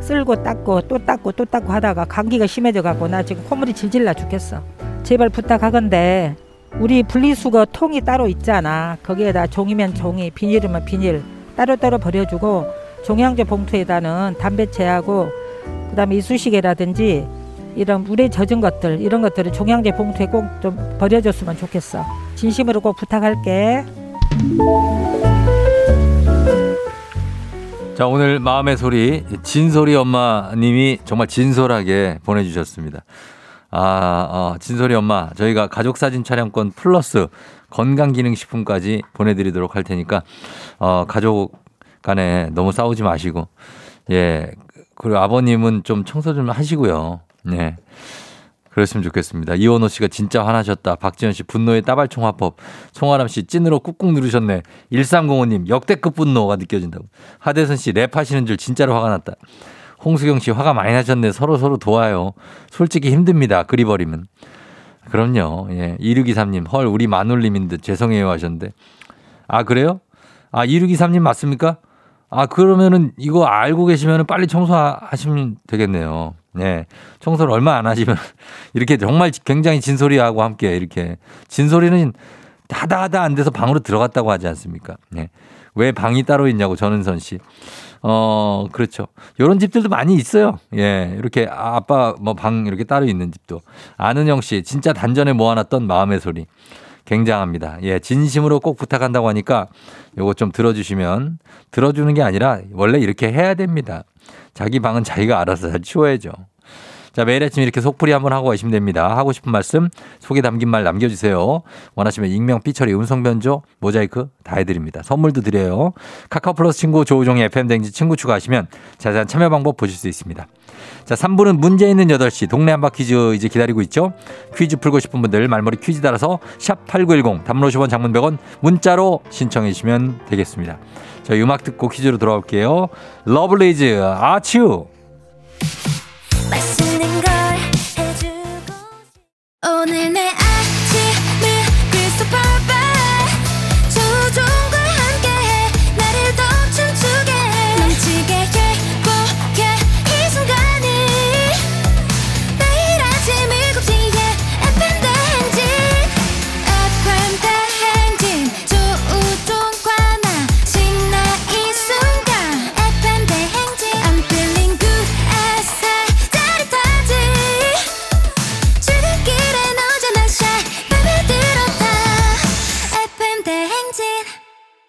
쓸고 닦고 또 닦고 또 닦고 하다가 감기가 심해져 갖고 나 지금 콧물이 질질 나 죽겠어. 제발 부탁하건데 우리 분리수거 통이 따로 있잖아. 거기에다 종이면 종이, 비닐이면 비닐 따로따로 버려주고 종량제 봉투에다는 담배채하고 그다음에 이쑤시개라든지 이런 물에 젖은 것들 이런 것들을 종량제 봉투에 꼭 좀 버려줬으면 좋겠어. 진심으로 꼭 부탁할게. 자, 오늘 마음의 소리, 진솔이 엄마님이 정말 진솔하게 보내주셨습니다. 아, 어, 진솔이 엄마, 저희가 가족사진 촬영권 플러스 건강기능식품까지 보내드리도록 할 테니까, 어, 가족 간에 너무 싸우지 마시고, 예. 그리고 아버님은 좀 청소 좀 하시고요. 예. 그랬으면 좋겠습니다. 이원호 씨가 진짜 화나셨다. 박지현 씨 분노의 따발총 화법. 송아람 씨 찐으로 꾹꾹 누르셨네. 1305님 역대급 분노가 느껴진다고. 하대선 씨 랩하시는 줄 진짜로 화가 났다. 홍수경 씨 화가 많이 나셨네. 서로 서로 도와요. 솔직히 힘듭니다. 그리버리면. 그럼요. 예. 2623님 헐 우리 마눌님인 듯 죄송해요 하셨는데. 아 그래요? 아 2623님 맞습니까? 아 그러면은 이거 알고 계시면 빨리 청소하시면 되겠네요. 네. 청소를 얼마 안 하시면 이렇게 정말 굉장히 진소리하고 함께 이렇게 진소리는 하다 하다 안 돼서 방으로 들어갔다고 하지 않습니까? 네. 왜 방이 따로 있냐고 전은선 씨. 어, 그렇죠. 요런 집들도 많이 있어요. 예. 이렇게 아빠 뭐 방 이렇게 따로 있는 집도. 아는영 씨 진짜 단전에 모아놨던 마음의 소리. 굉장합니다. 예, 진심으로 꼭 부탁한다고 하니까 요거 좀 들어주시면 들어주는 게 아니라 원래 이렇게 해야 됩니다. 자기 방은 자기가 알아서 잘 치워야죠. 자, 매일 아침 이렇게 속풀이 한번 하고 가시면 됩니다. 하고 싶은 말씀, 속에 담긴 말 남겨주세요. 원하시면 익명, 삐처리, 음성변조, 모자이크 다 해드립니다. 선물도 드려요. 카카오 플러스 친구 조우종의 FM대행진 친구 추가하시면 자세한 참여 방법 보실 수 있습니다. 자, 3부는 문제 있는 8시 동네 한바 퀴즈 이제 기다리고 있죠. 퀴즈 풀고 싶은 분들 말머리 퀴즈 따라서 샵 8910 단문 50원 장문 100원 문자로 신청해 주시면 되겠습니다. 저희 음악 듣고 퀴즈로 돌아올게요. 러블리즈 아츄 오늘 내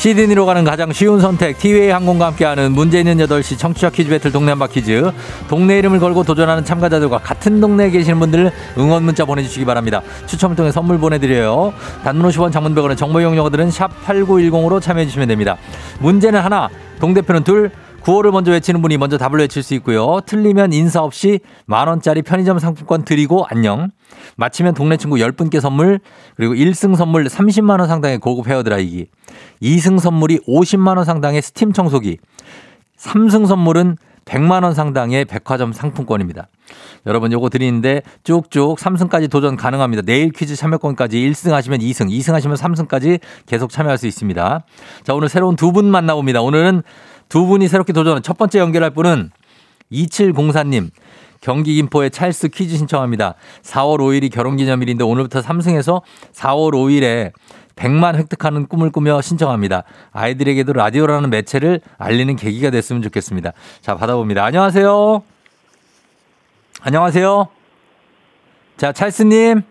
시드니로 가는 가장 쉬운 선택 티웨이 항공과 함께하는 문제 있는 8시 청취자 퀴즈 배틀 동네 한바 퀴즈. 동네 이름을 걸고 도전하는 참가자들과 같은 동네에 계시는 분들 응원 문자 보내주시기 바랍니다. 추첨을 통해 선물 보내드려요. 단문 50원 장문 100원의 정보 이용 영어들은 샵 8910으로 참여해주시면 됩니다. 문제는 하나 동대표는 둘 구호를 먼저 외치는 분이 먼저 답을 외칠 수 있고요. 틀리면 인사 없이 만 원짜리 편의점 상품권 드리고 안녕. 마치면 동네 친구 10분께 선물, 그리고 1승 선물 30만 원 상당의 고급 헤어드라이기, 2승 선물이 50만 원 상당의 스팀 청소기, 3승 선물은 100만 원 상당의 백화점 상품권입니다. 여러분 요거 드리는데 쭉쭉 3승까지 도전 가능합니다. 내일 퀴즈 참여권까지 1승 하시면 2승, 2승 하시면 3승까지 계속 참여할 수 있습니다. 자, 오늘 새로운 두 분 만나봅니다. 오늘은 두 분이 새롭게 도전한 첫 번째 연결할 분은 2704님. 경기 김포에 찰스 퀴즈 신청합니다. 4월 5일이 결혼기념일인데 오늘부터 3승해서 4월 5일에 100만 획득하는 꿈을 꾸며 신청합니다. 아이들에게도 라디오라는 매체를 알리는 계기가 됐으면 좋겠습니다. 자, 받아봅니다. 안녕하세요. 안녕하세요. 자, 찰스님.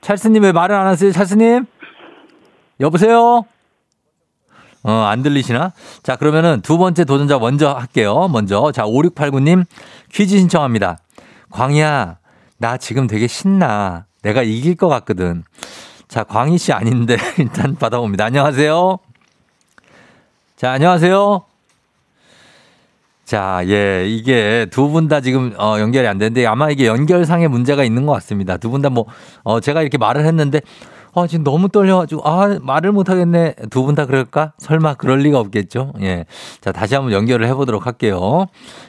찰스님 왜 말을 안 하세요, 찰스님? 여보세요? 어, 안 들리시나? 자, 그러면은 두 번째 도전자 먼저 할게요. 먼저. 자, 5689님 퀴즈 신청합니다. 광희야, 나 지금 되게 신나. 내가 이길 것 같거든. 자, 광희 씨 아닌데 일단 받아봅니다. 안녕하세요. 자, 안녕하세요. 자, 예, 이게 두 분 다 지금 어, 연결이 안 되는데 아마 이게 연결상의 문제가 있는 것 같습니다. 두 분 다 뭐, 어, 제가 이렇게 말을 했는데 어, 지금 너무 떨려가지고, 아, 말을 못하겠네. 두 분 다 그럴까? 설마 그럴 리가 없겠죠? 예. 자, 다시 한번 연결을 해보도록 할게요.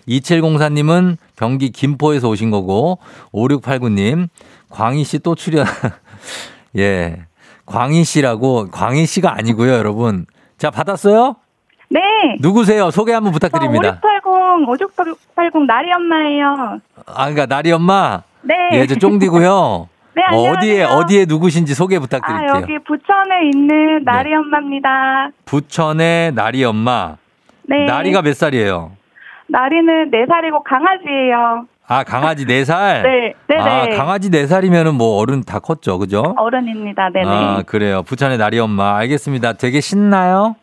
2704님은 경기 김포에서 오신 거고, 5689님, 광희 씨 또 출연. 예. 광희 씨라고, 광희 씨가 아니고요, 여러분. 자, 받았어요? 네. 누구세요? 소개 한번 부탁드립니다. 5680, 5680 나리 엄마예요. 아, 그러니까 나리 엄마. 네. 예, 저 쫑디고요. 네, 어, 안녕하세요. 어디에 어디에 누구신지 소개 아, 부탁드릴게요. 네. 여기 부천에 있는 나리 엄마입니다. 부천의 나리 엄마. 네. 나리가 몇 살이에요? 나리는 4살이고 강아지예요. 아, 강아지 4살? 네. 네네. 아, 강아지 4살이면은 뭐 어른 다 컸죠. 그죠? 어른입니다. 네네. 아, 그래요. 부천의 나리 엄마. 알겠습니다. 되게 신나요?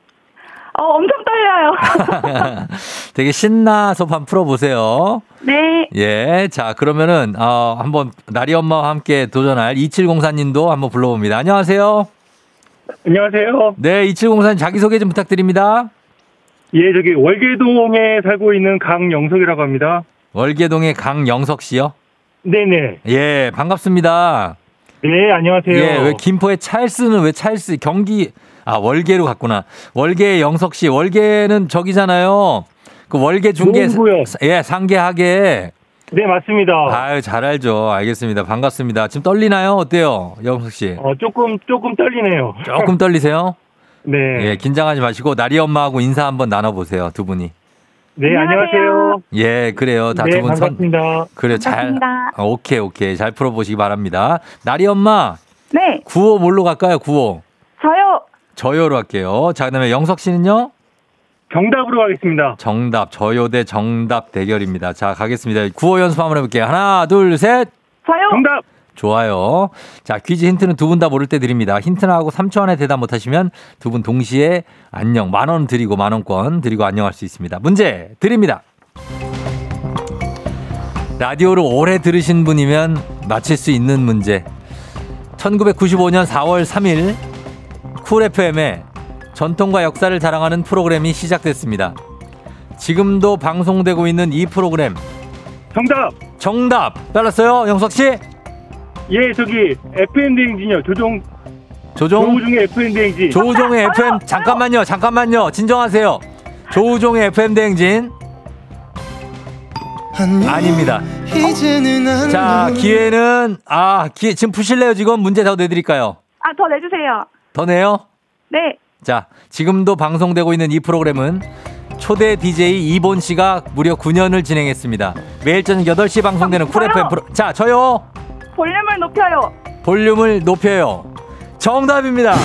어, 엄청 떨려요. 되게 신나서 한번 풀어보세요. 네. 예. 자, 그러면은, 어, 한번 나리 엄마와 함께 도전할 2704님도 한번 불러봅니다. 안녕하세요. 안녕하세요. 네, 2704님 자기소개 좀 부탁드립니다. 예, 저기 월계동에 살고 있는 강영석이라고 합니다. 월계동의 강영석 씨요. 네네. 예, 반갑습니다. 네, 안녕하세요. 예, 왜 김포의 찰스는 왜 찰스 경기 아 월계로 갔구나. 월계 영석 씨, 월계는 저기잖아요. 그 월계 중계. 예, 상계하게. 네, 맞습니다. 아유, 잘 알죠. 알겠습니다. 반갑습니다. 지금 떨리나요? 어때요? 영석 씨. 어, 조금, 조금 떨리네요. 조금 떨리세요? 네. 예, 긴장하지 마시고 나리 엄마하고 인사 한번 나눠 보세요. 두 분이. 네, 안녕하세요. 예, 그래요. 다 네, 두분 선. 반갑습니다. 그래 잘. 반갑습니다. 어, 오케이, 오케이. 잘 풀어 보시기 바랍니다. 나리 엄마 네. 구호 뭘로 갈까요? 구호. 저요. 저요로 할게요. 자, 그다음에 영석 씨는요? 정답으로 가겠습니다. 정답, 저요 대 정답 대결입니다. 자, 가겠습니다. 구호 연습 한번 해볼게요. 하나, 둘, 셋. 저요. 정답! 좋아요. 자, 퀴즈 힌트는 두 분 다 모를 때 드립니다. 힌트 나하고 3초 안에 대답 못하시면 두 분 동시에 안녕, 만 원 드리고 만 원권 드리고 안녕할 수 있습니다. 문제 드립니다. 라디오를 오래 들으신 분이면 맞힐 수 있는 문제. 1995년 4월 3일 쿨 FM에 전통과 역사를 자랑하는 프로그램이 시작됐습니다. 지금도 방송되고 있는 이 프로그램. 정답! 정답! 빨랐어요? 영석 씨? 예, 저기, FND 행진이요. 조종, 조종? 조우중의 FND 행진. 조우종의 FM 잠깐만요 잠깐만요. 진정하세요. 조우종의 FM 대행진. 아닙니다. 자 기회는 아 기회 지금 푸실래요 지금? 문제 더 내드릴까요? 아, 더 내주세요. 더 내요 네. 자 지금도 방송되고 있는 이 프로그램은 초대 DJ 이본 씨가 무려 9년을 진행했습니다 매일 저녁 8시 방송되는 Cool FM 프로 자 저요 볼륨을 높여요. 볼륨을 높여요 정답입니다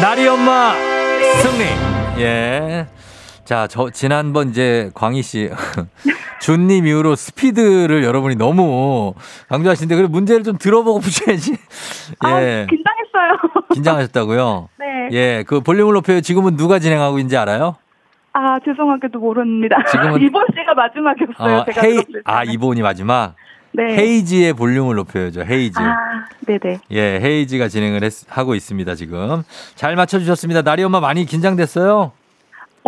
나리 엄마 승리. 예. 자, 저 지난번 이제 광희 씨 준님 이후로 스피드를 여러분이 너무 강조하시는데 그래 문제를 좀 들어보고 푸셔야지. 아, 예. 긴장했어요. 긴장하셨다고요? 네. 예. 그 볼륨을 높여요. 지금은 누가 진행하고 있는지 알아요? 아, 죄송하게도 모릅니다. 지금은- 이번 씨가 마지막이었어요. 어, 제가 헤이 아. 이본이 마지막. 네. 헤이지의 볼륨을 높여야죠. 헤이지. 아, 네네. 예, 헤이지가 진행을 했- 하고 있습니다, 지금. 잘 맞춰주셨습니다. 나리 엄마 많이 긴장됐어요?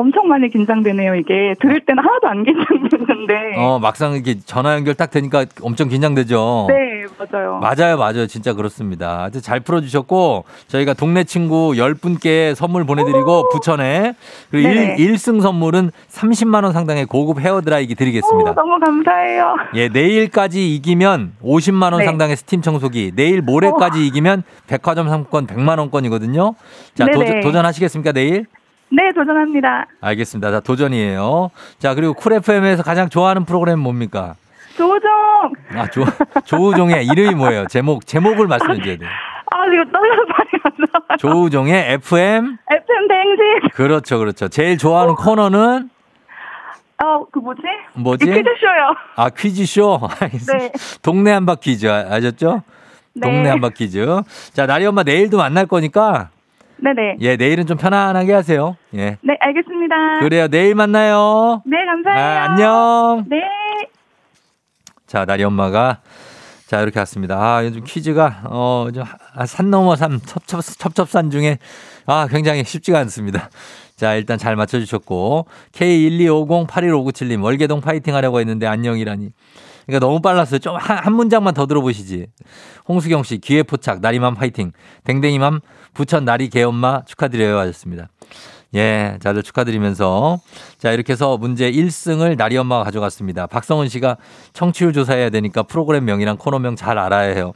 엄청 많이 긴장되네요, 이게. 들을 때는 하나도 안 긴장됐는데. 어, 막상 이렇게 전화 연결 딱 되니까 엄청 긴장되죠? 네, 맞아요. 맞아요, 맞아요. 진짜 그렇습니다. 잘 풀어주셨고, 저희가 동네 친구 10분께 선물 보내드리고, 부천에, 그리고 네네. 일 1승 선물은 30만원 상당의 고급 헤어드라이기 드리겠습니다. 오, 너무 감사해요. 예, 내일까지 이기면 50만 원 네. 상당의 스팀 청소기, 내일 모레까지 이기면 백화점 상품권 100만 원권이거든요. 자, 네네. 도전, 도전하시겠습니까, 내일? 네, 도전합니다. 알겠습니다. 자, 도전이에요. 자, 그리고 Cool FM에서 가장 좋아하는 프로그램 뭡니까? 조종! 아, 조, 조우종의 이름이 뭐예요? 제목, 제목을 말씀해 주셔야 돼요. 아, 지금 떨려서 안 나와요. 조우종의 FM. FM 대행진! 그렇죠, 그렇죠. 제일 좋아하는 코너는 어, 그 뭐지? 뭐지? 이 퀴즈쇼요. 아, 퀴즈쇼. 네. 동네 한바 퀴즈 아- 아셨죠? 네. 동네 한바 퀴즈. 자, 나리 엄마 내일도 만날 거니까 네네. 예, 내일은 좀 편안하게 하세요. 예. 네, 알겠습니다. 그래요. 내일 만나요. 네, 감사해요. 아, 안녕. 네. 자, 나리 엄마가 자, 이렇게 왔습니다. 아, 요즘 퀴즈가 어, 좀 아, 산 넘어 산 첩첩 첩첩산 중에 아, 굉장히 쉽지가 않습니다. 자, 일단 잘 맞춰 주셨고 K125081597님 월계동 파이팅 하려고 했는데 안녕이라니. 그러니까 너무 빨랐어요. 좀한 한 문장만 더 들어보시지. 홍수경 씨 기회 포착 나리맘 파이팅. 댕댕이맘 부천 나리 개엄마 축하드려요 하셨습니다. 예, 다들 축하드리면서 자 이렇게 해서 문제 1승을 나리 엄마가 가져갔습니다. 박성은 씨가 청취율 조사해야 되니까 프로그램 명이랑 코너명 잘 알아야 해요.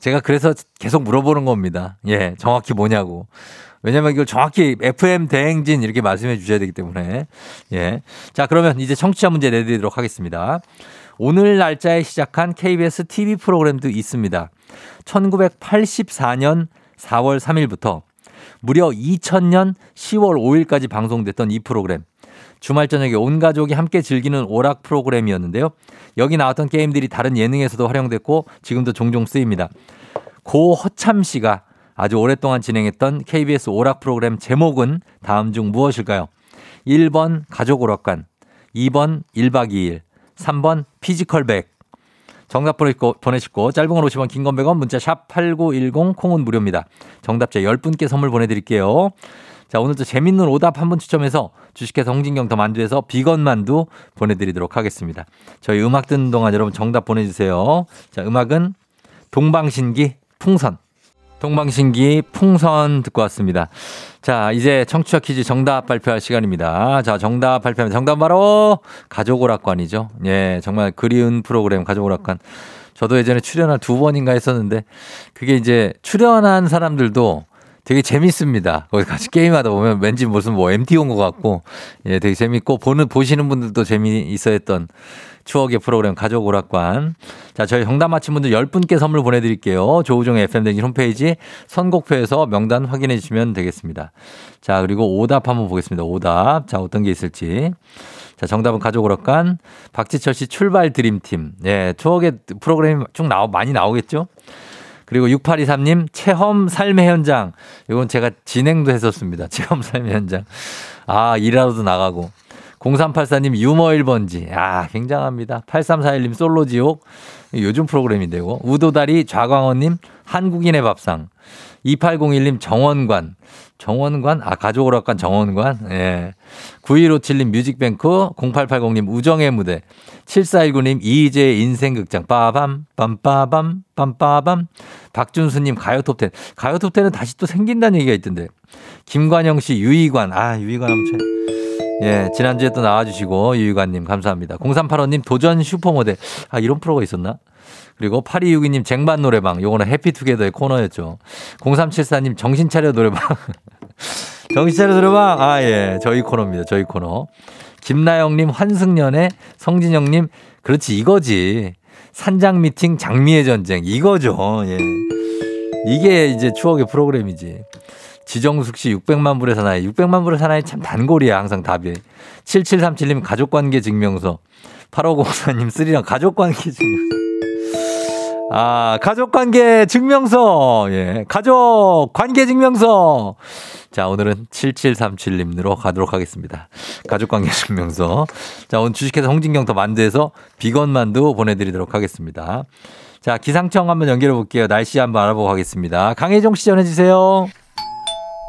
제가 그래서 계속 물어보는 겁니다. 예, 정확히 뭐냐고. 왜냐면 이걸 정확히 FM 대행진 이렇게 말씀해 주셔야 되기 때문에. 예. 자, 그러면 이제 청취자 문제 내드리도록 하겠습니다. 오늘 날짜에 시작한 KBS TV 프로그램도 있습니다. 1984년 4월 3일부터 무려 2000년 10월 5일까지 방송됐던 이 프로그램. 주말 저녁에 온 가족이 함께 즐기는 오락 프로그램이었는데요. 여기 나왔던 게임들이 다른 예능에서도 활용됐고 지금도 종종 쓰입니다. 고 허참 씨가 아주 오랫동안 진행했던 KBS 오락 프로그램 제목은 다음 중 무엇일까요? 1번 가족 오락관, 2번 1박 2일, 3번 피지컬 100. 정답 보내시고 짧은 건 50원, 긴 건 100원, 문자 샵 8910, 콩은 무료입니다. 정답자 10분께 선물 보내드릴게요. 자, 오늘도 재밌는 오답 한 분 추첨해서 주식회사 홍진경 더 만두에서 비건 만두 보내드리도록 하겠습니다. 저희 음악 듣는 동안 여러분 정답 보내주세요. 자, 음악은 동방신기 풍선. 동방신기 풍선 듣고 왔습니다. 자, 이제 청취자 퀴즈 정답 발표할 시간입니다. 자, 정답 발표하면 정답 바로 가족 오락관이죠. 예, 정말 그리운 프로그램 가족 오락관. 저도 예전에 출연을 두 번인가 했었는데 그게 이제 출연한 사람들도 되게 재밌습니다. 거기 같이 게임하다 보면 왠지 무슨 뭐 MT 온 것 같고, 예, 되게 재밌고, 보는, 보시는 분들도 재미있어 했던 추억의 프로그램 가족 오락관. 자, 저희 정답 맞힌 분들 10분께 선물 보내드릴게요. 조우종의 FM댕진 홈페이지 선곡표에서 명단 확인해 주시면 되겠습니다. 자, 그리고 오답 한번 보겠습니다. 오답. 자, 어떤 게 있을지. 자, 정답은 가족 오락관. 박지철 씨 출발 드림팀. 예, 추억의 프로그램이 쭉 나오, 많이 나오겠죠? 그리고 6823님, 체험 삶의 현장. 이건 제가 진행도 했었습니다. 체험 삶의 현장. 아, 일하러도 나가고. 0384님, 유머 1번지. 아, 굉장합니다. 8341님, 솔로 지옥. 요즘 프로그램인데요. 우도다리 좌광원님, 한국인의 밥상. 2801님, 정원관. 정원관? 아, 가족오락관 정원관? 예. 9157님, 뮤직뱅크. 0880님, 우정의 무대. 7419님, 이희재의 인생극장. 빠밤, 빰빠밤, 빰빠밤. 박준수님, 가요톱텐. 가요톱텐은 다시 또 생긴다는 얘기가 있던데. 김관영 씨, 유이관. 아, 유이관 한번 쳐. 예, 지난주에 또 나와주시고, 유이관님, 감사합니다. 0385님, 도전 슈퍼모델. 아, 이런 프로가 있었나? 그리고 8262님, 쟁반 노래방. 요거는 해피투게더의 코너였죠. 0374님, 정신차려 노래방. 정신차려 노래방. 아, 예. 저희 코너입니다. 저희 코너. 김나영님, 환승연의 성진영님, 그렇지, 이거지. 산장 미팅, 장미의 전쟁. 이거죠. 예. 이게 이제 추억의 프로그램이지. 지정숙 씨 600만 불의 사나이. 600만 불의 사나이 참 단골이야. 항상 답이. 7737님 가족관계 증명서. 8504님 쓰리랑 가족관계 증명서. 아, 가족 관계 증명서. 예. 가족 관계 증명서. 자, 오늘은 7737님으로 가도록 하겠습니다. 가족 관계 증명서. 자, 오늘 주식회사 홍진경 더 만두에서 비건 만두 보내드리도록 하겠습니다. 자, 기상청 한번 연결해 볼게요. 날씨 한번 알아보고 가겠습니다. 강혜종 씨 전해주세요.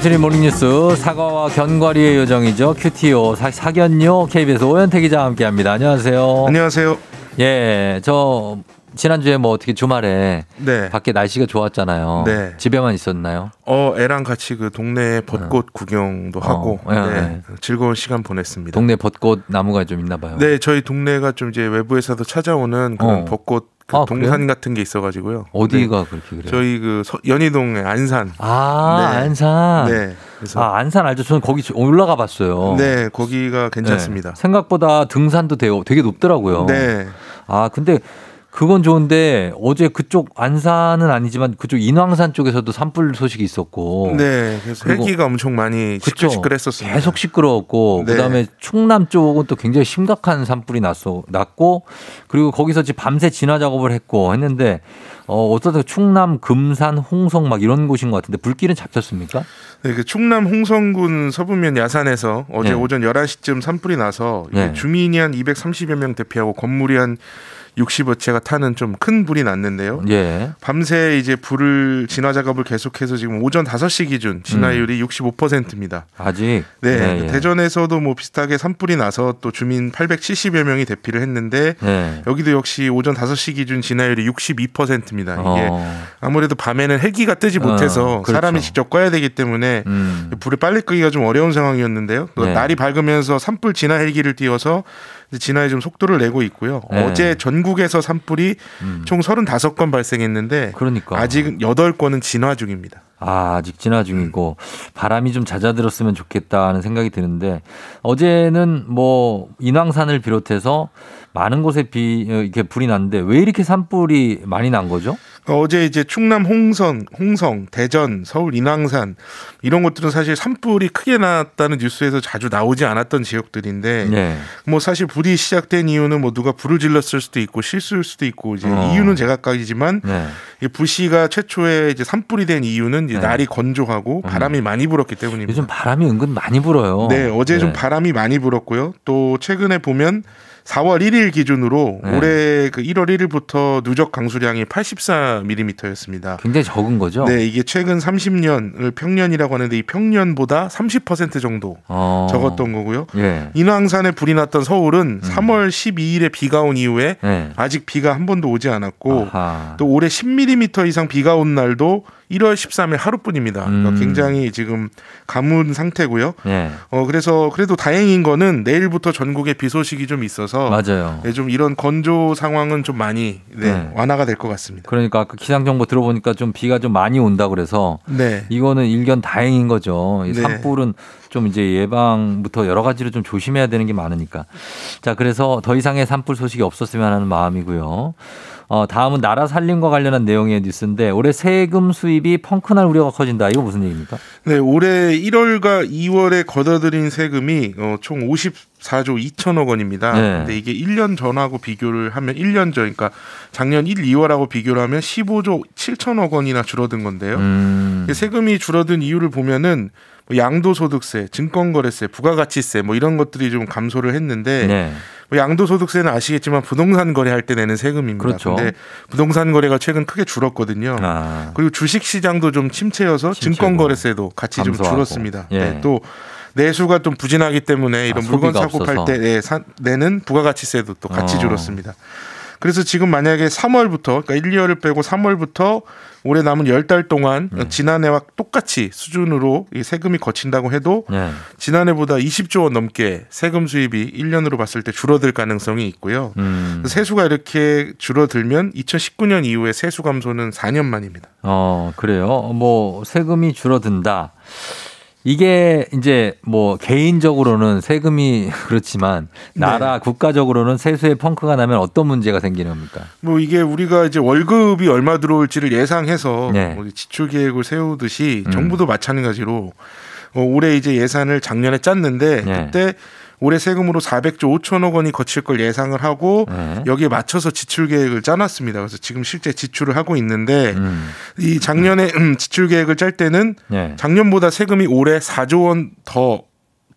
간추린 모닝뉴스 사과와 견과류의 요정이죠. cutie 오 사, 사견요 KBS 오현태 기자와 함께합니다. 안녕하세요. 안녕하세요. 예, 저 지난주에 뭐 어떻게 주말에 네. 밖에 날씨가 좋았잖아요. 네. 집에만 있었나요? 어, 애랑 같이 그 동네 벚꽃 구경도 하고 어, 예, 네, 즐거운 시간 보냈습니다. 동네 벚꽃 나무가 좀 있나 봐요. 네, 저희 동네가 좀 이제 외부에서도 찾아오는 그런 어. 벚꽃 그 아, 동산 그래요? 같은 게 있어가지고요. 어디가 네. 그렇게 그래요? 저희 그 서- 연희동의 안산. 아, 네. 안산. 네. 그래서 아, 안산 알죠? 저는 거기 올라가 봤어요. 네, 거기가 괜찮습니다. 네. 생각보다 등산도 되게, 되게 높더라고요. 네. 아, 근데 그건 좋은데 어제 그쪽 안산은 아니지만 그쪽 인왕산 쪽에서도 산불 소식이 있었고. 네. 그래서 헬기가 엄청 많이 그쵸. 시끌시끌했었습니다. 계속 시끄러웠고 네. 그다음에 충남 쪽은 또 굉장히 심각한 산불이 났어 났고 그리고 거기서 지금 밤새 진화 작업을 했고 했는데 어 어쩌다 충남 금산 홍성 막 이런 곳인 것 같은데 불길은 잡혔습니까? 네, 그 충남 홍성군 서부면 야산에서 어제 네. 오전 11시쯤 산불이 나서 네. 주민이 한 230여 명 대피하고 건물이 한 60여 채가 타는 좀 큰 불이 났는데요. 예. 밤새 이제 불을 진화 작업을 계속해서 지금 오전 5시 기준 진화율이 65%입니다. 아직 네, 네, 예. 대전에서도 뭐 비슷하게 산불이 나서 또 주민 870여 명이 대피를 했는데 네. 여기도 역시 오전 5시 기준 진화율이 62%입니다. 이게 어. 아무래도 밤에는 헬기가 뜨지 어, 못해서 그렇죠. 사람이 직접 꺼야 되기 때문에 음. 불을 빨리 끄기가 좀 어려운 상황이었는데요. 또 네. 날이 밝으면서 산불 진화 헬기를 띄워서 진화에 좀 속도를 내고 있고요. 네. 어제 전국에서 산불이 음. 총 35건 발생했는데 그러니까 아직 8건은 진화 중입니다. 아, 아직 진화 중이고 바람이 좀 잦아들었으면 좋겠다는 생각이 드는데 어제는 뭐 인왕산을 비롯해서 많은 곳에 비 어, 이렇게 불이 났는데 왜 이렇게 산불이 많이 난 거죠? 어제 이제 충남 홍성, 홍성, 대전, 서울 인왕산 이런 것들은 사실 산불이 크게 났다는 뉴스에서 자주 나오지 않았던 지역들인데 네. 뭐 사실 불이 시작된 이유는 뭐 누가 불을 질렀을 수도 있고 실수일 수도 있고 이제 어. 이유는 제각각이지만 네. 이 불씨가 최초에 이제 산불이 된 이유는 이제 네. 날이 건조하고 바람이 많이 불었기 때문입니다. 요즘 바람이 은근 많이 불어요. 네, 어제 좀 네. 바람이 많이 불었고요. 또 최근에 보면 4월 1일 기준으로 네. 올해 그 1월 1일부터 누적 강수량이 84mm였습니다. 굉장히 적은 거죠? 네, 이게 최근 30년을 평년이라고 하는데 이 평년보다 30% 정도 어. 적었던 거고요. 예. 인왕산에 불이 났던 서울은 3월 12일에 비가 온 이후에 네. 아직 비가 한 번도 오지 않았고 아하. 또 올해 10mm 이상 비가 온 날도 1월 13일 하루뿐입니다. 그러니까 음. 굉장히 지금 가문 상태고요. 예. 어 그래서 그래도 다행인 거는 내일부터 전국에 비 소식이 좀 있어서 맞아요. 네, 좀 이런 건조 상황은 좀 많이 네, 네. 완화가 될 것 같습니다. 그러니까 아까 기상 정보 들어보니까 좀 비가 좀 많이 온다 그래서 네. 이거는 일견 다행인 거죠. 이 네. 산불은 좀 이제 예방부터 여러 가지로 좀 조심해야 되는 게 많으니까. 자, 그래서 더 이상의 산불 소식이 없었으면 하는 마음이고요. 어, 다음은 나라 살림과 관련한 내용의 뉴스인데 올해 세금 수입이 펑크날 우려가 커진다. 이거 무슨 얘기입니까? 네, 올해 1월과 2월에 걷어들인 세금이 어, 총 54조 2천억 원입니다. 네. 근데 이게 1년 전하고 비교를 하면 1년 전, 그러니까 작년 1, 2월하고 비교를 하면 15조 7천억 원이나 줄어든 건데요. 음. 세금이 줄어든 이유를 보면은 뭐 양도소득세, 증권거래세, 부가가치세 뭐 이런 것들이 좀 감소를 했는데 네. 뭐 양도소득세는 아시겠지만 부동산 거래할 때 내는 세금입니다. 그렇죠. 근데 부동산 거래가 최근 크게 줄었거든요. 아. 그리고 주식 시장도 좀 침체여서 침체고. 증권 거래세도 같이 좀 감소하고. 줄었습니다. 예. 네, 또 내수가 좀 부진하기 때문에 이런 아, 물건 사고 없어서. 팔때 내는 부가가치세도 또 같이 어. 줄었습니다. 그래서 지금 만약에 3월부터 그러니까 1, 2월을 빼고 3월부터 올해 남은 10달 동안 네. 지난해와 똑같이 수준으로 이 세금이 거친다고 해도 네. 지난해보다 20조 원 넘게 세금 수입이 1년으로 봤을 때 줄어들 가능성이 있고요. 음. 세수가 이렇게 줄어들면 2019년 이후에 세수 감소는 4년 만입니다. 어, 그래요. 뭐, 세금이 줄어든다. 이게 이제 뭐 개인적으로는 세금이 그렇지만 나라 국가적으로는 세수에 펑크가 나면 어떤 문제가 생기는 겁니까? 뭐 이게 우리가 이제 월급이 얼마 들어올지를 예상해서 네. 뭐 지출 계획을 세우듯이 음. 정부도 마찬가지로 어, 올해 이제 예산을 작년에 짰는데 네. 그때 올해 세금으로 400조 5천억 원이 거칠 걸 예상을 하고 네. 여기에 맞춰서 지출 계획을 짜놨습니다. 그래서 지금 실제 지출을 하고 있는데 음. 이 작년에 음, 지출 계획을 짤 때는 네. 작년보다 세금이 올해 4조 원 더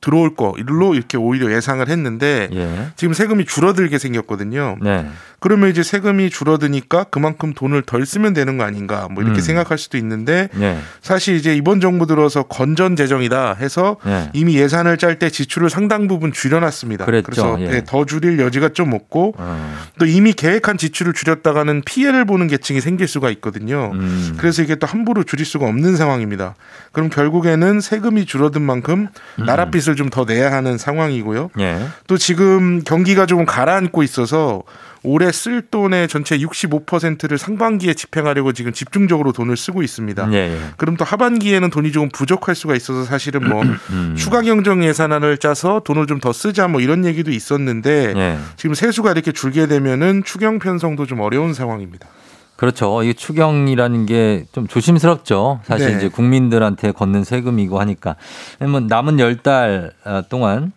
들어올 거로 이렇게 오히려 예상을 했는데 예. 지금 세금이 줄어들게 생겼거든요. 네. 그러면 이제 세금이 줄어드니까 그만큼 돈을 덜 쓰면 되는 거 아닌가 뭐 이렇게 음. 생각할 수도 있는데 네. 사실 이제 이번 정부 들어서 건전 재정이다 해서 네. 이미 예산을 짤 때 지출을 상당 부분 줄여놨습니다. 그랬죠. 래서 네, 예. 더 줄일 여지가 좀 없고 어. 또 이미 계획한 지출을 줄였다가는 피해를 보는 계층이 생길 수가 있거든요. 음. 그래서 이게 또 함부로 줄일 수가 없는 상황입니다. 그럼 결국에는 세금이 줄어든 만큼 음. 나라 빚을 좀 더 내야 하는 상황이고요. 예. 또 지금 경기가 조금 가라앉고 있어서 올해 쓸 돈의 전체 65%를 상반기에 집행하려고 지금 집중적으로 돈을 쓰고 있습니다. 예. 예. 그럼 또 하반기에는 돈이 조금 부족할 수가 있어서 사실은 뭐 음. 추가 경정 예산안을 짜서 돈을 좀 더 쓰자 뭐 이런 얘기도 있었는데 예. 지금 세수가 이렇게 줄게 되면은 추경 편성도 좀 어려운 상황입니다. 그렇죠. 이게 추경이라는 게 좀 조심스럽죠. 사실 네. 이제 국민들한테 걷는 세금이고 하니까. 그러면 남은 열 달 동안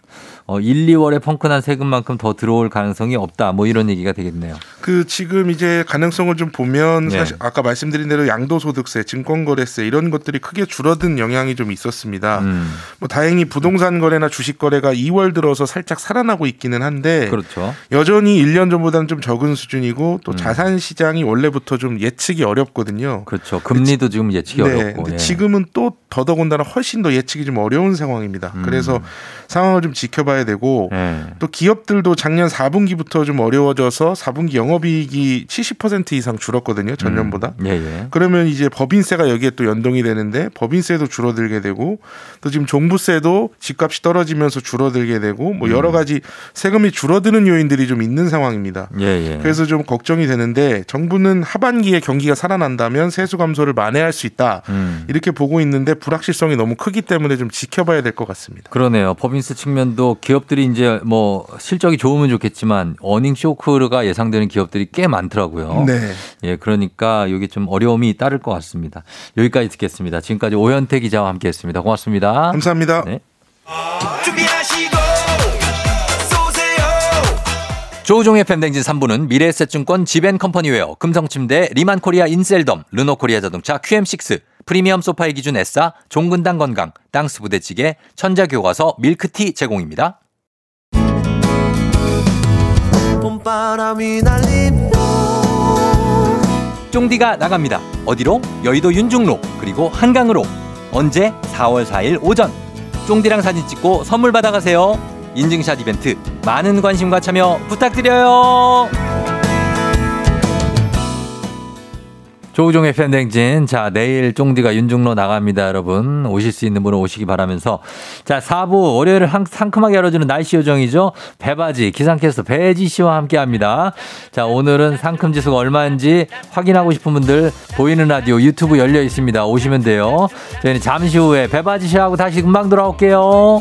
어, 1, 2월에 펑크난 세금만큼 더 들어올 가능성이 없다. 뭐 이런 얘기가 되겠네요. 그 지금 이제 가능성을 좀 보면 네. 사실 아까 말씀드린 대로 양도소득세, 증권거래세 이런 것들이 크게 줄어든 영향이 좀 있었습니다. 음, 뭐 다행히 부동산 거래나 주식 거래가 2월 들어서 살짝 살아나고 있기는 한데 그렇죠. 여전히 1년 전보다는 좀 적은 수준이고 또 음. 자산 시장이 원래부터 좀 예측이 어렵거든요. 그렇죠. 금리도 지금 예측이 네, 어렵고. 예. 지금은 또 더더군다나 훨씬 더 예측이 좀 어려운 상황입니다. 음. 그래서 상황을 좀 지켜봐야 되고 예. 또 기업들도 작년 4분기부터 좀 어려워져서 4분기 영업이익이 70% 이상 줄었거든요. 전년보다. 예, 예. 그러면 이제 법인세가 여기에 또 연동이 되는데 법인세도 줄어들게 되고 또 지금 종부세도 집값이 떨어지면서 줄어들게 되고 뭐 여러 가지 세금이 줄어드는 요인들이 좀 있는 상황입니다. 예, 예. 그래서 좀 걱정이 되는데 정부는 하반기에 경기가 살아난다면 세수 감소를 만회할 수 있다. 음. 이렇게 보고 있는데 불확실성이 너무 크기 때문에 좀 지켜봐야 될 것 같습니다. 그러네요. 법인세 측면도 기업들이 이제 뭐 실적이 좋으면 좋겠지만 earning shock가 예상되는 기업들이 꽤 많더라고요. 네. 예, 그러니까 여기 좀 어려움이 따를 것 같습니다. 여기까지 듣겠습니다. 지금까지 오현태 기자와 함께 했습니다. 고맙습니다. 감사합니다. 네. 준비하시고 쏘세요 조우종의 FM대행진 3부는 미래에셋증권 지벤컴퍼니웨어, 금성침대, 리만코리아 인셀덤, 르노코리아 자동차 QM6, 프리미엄 소파의 기준 S사, 종근당 건강, 땅스 부대찌개, 천자교과서 밀크티 제공입니다. 쫑디가 나갑니다. 어디로? 여의도 윤중로 그리고 한강으로. 언제? 4월 4일 오전. 쫑디랑 사진 찍고 선물 받아가세요. 인증샷 이벤트 많은 관심과 참여 부탁드려요. 조우종의 팬댕진. 자, 내일 쫑디가 윤중로 나갑니다, 여러분. 오실 수 있는 분은 오시기 바라면서. 자, 4부 월요일을 한- 상큼하게 열어주는 날씨 요정이죠. 배바지, 기상캐스터 배지 씨와 함께 합니다. 자, 오늘은 상큼 지수가 얼마인지 확인하고 싶은 분들 보이는 라디오 유튜브 열려 있습니다. 오시면 돼요. 저희는 잠시 후에 배바지 씨하고 다시 금방 돌아올게요.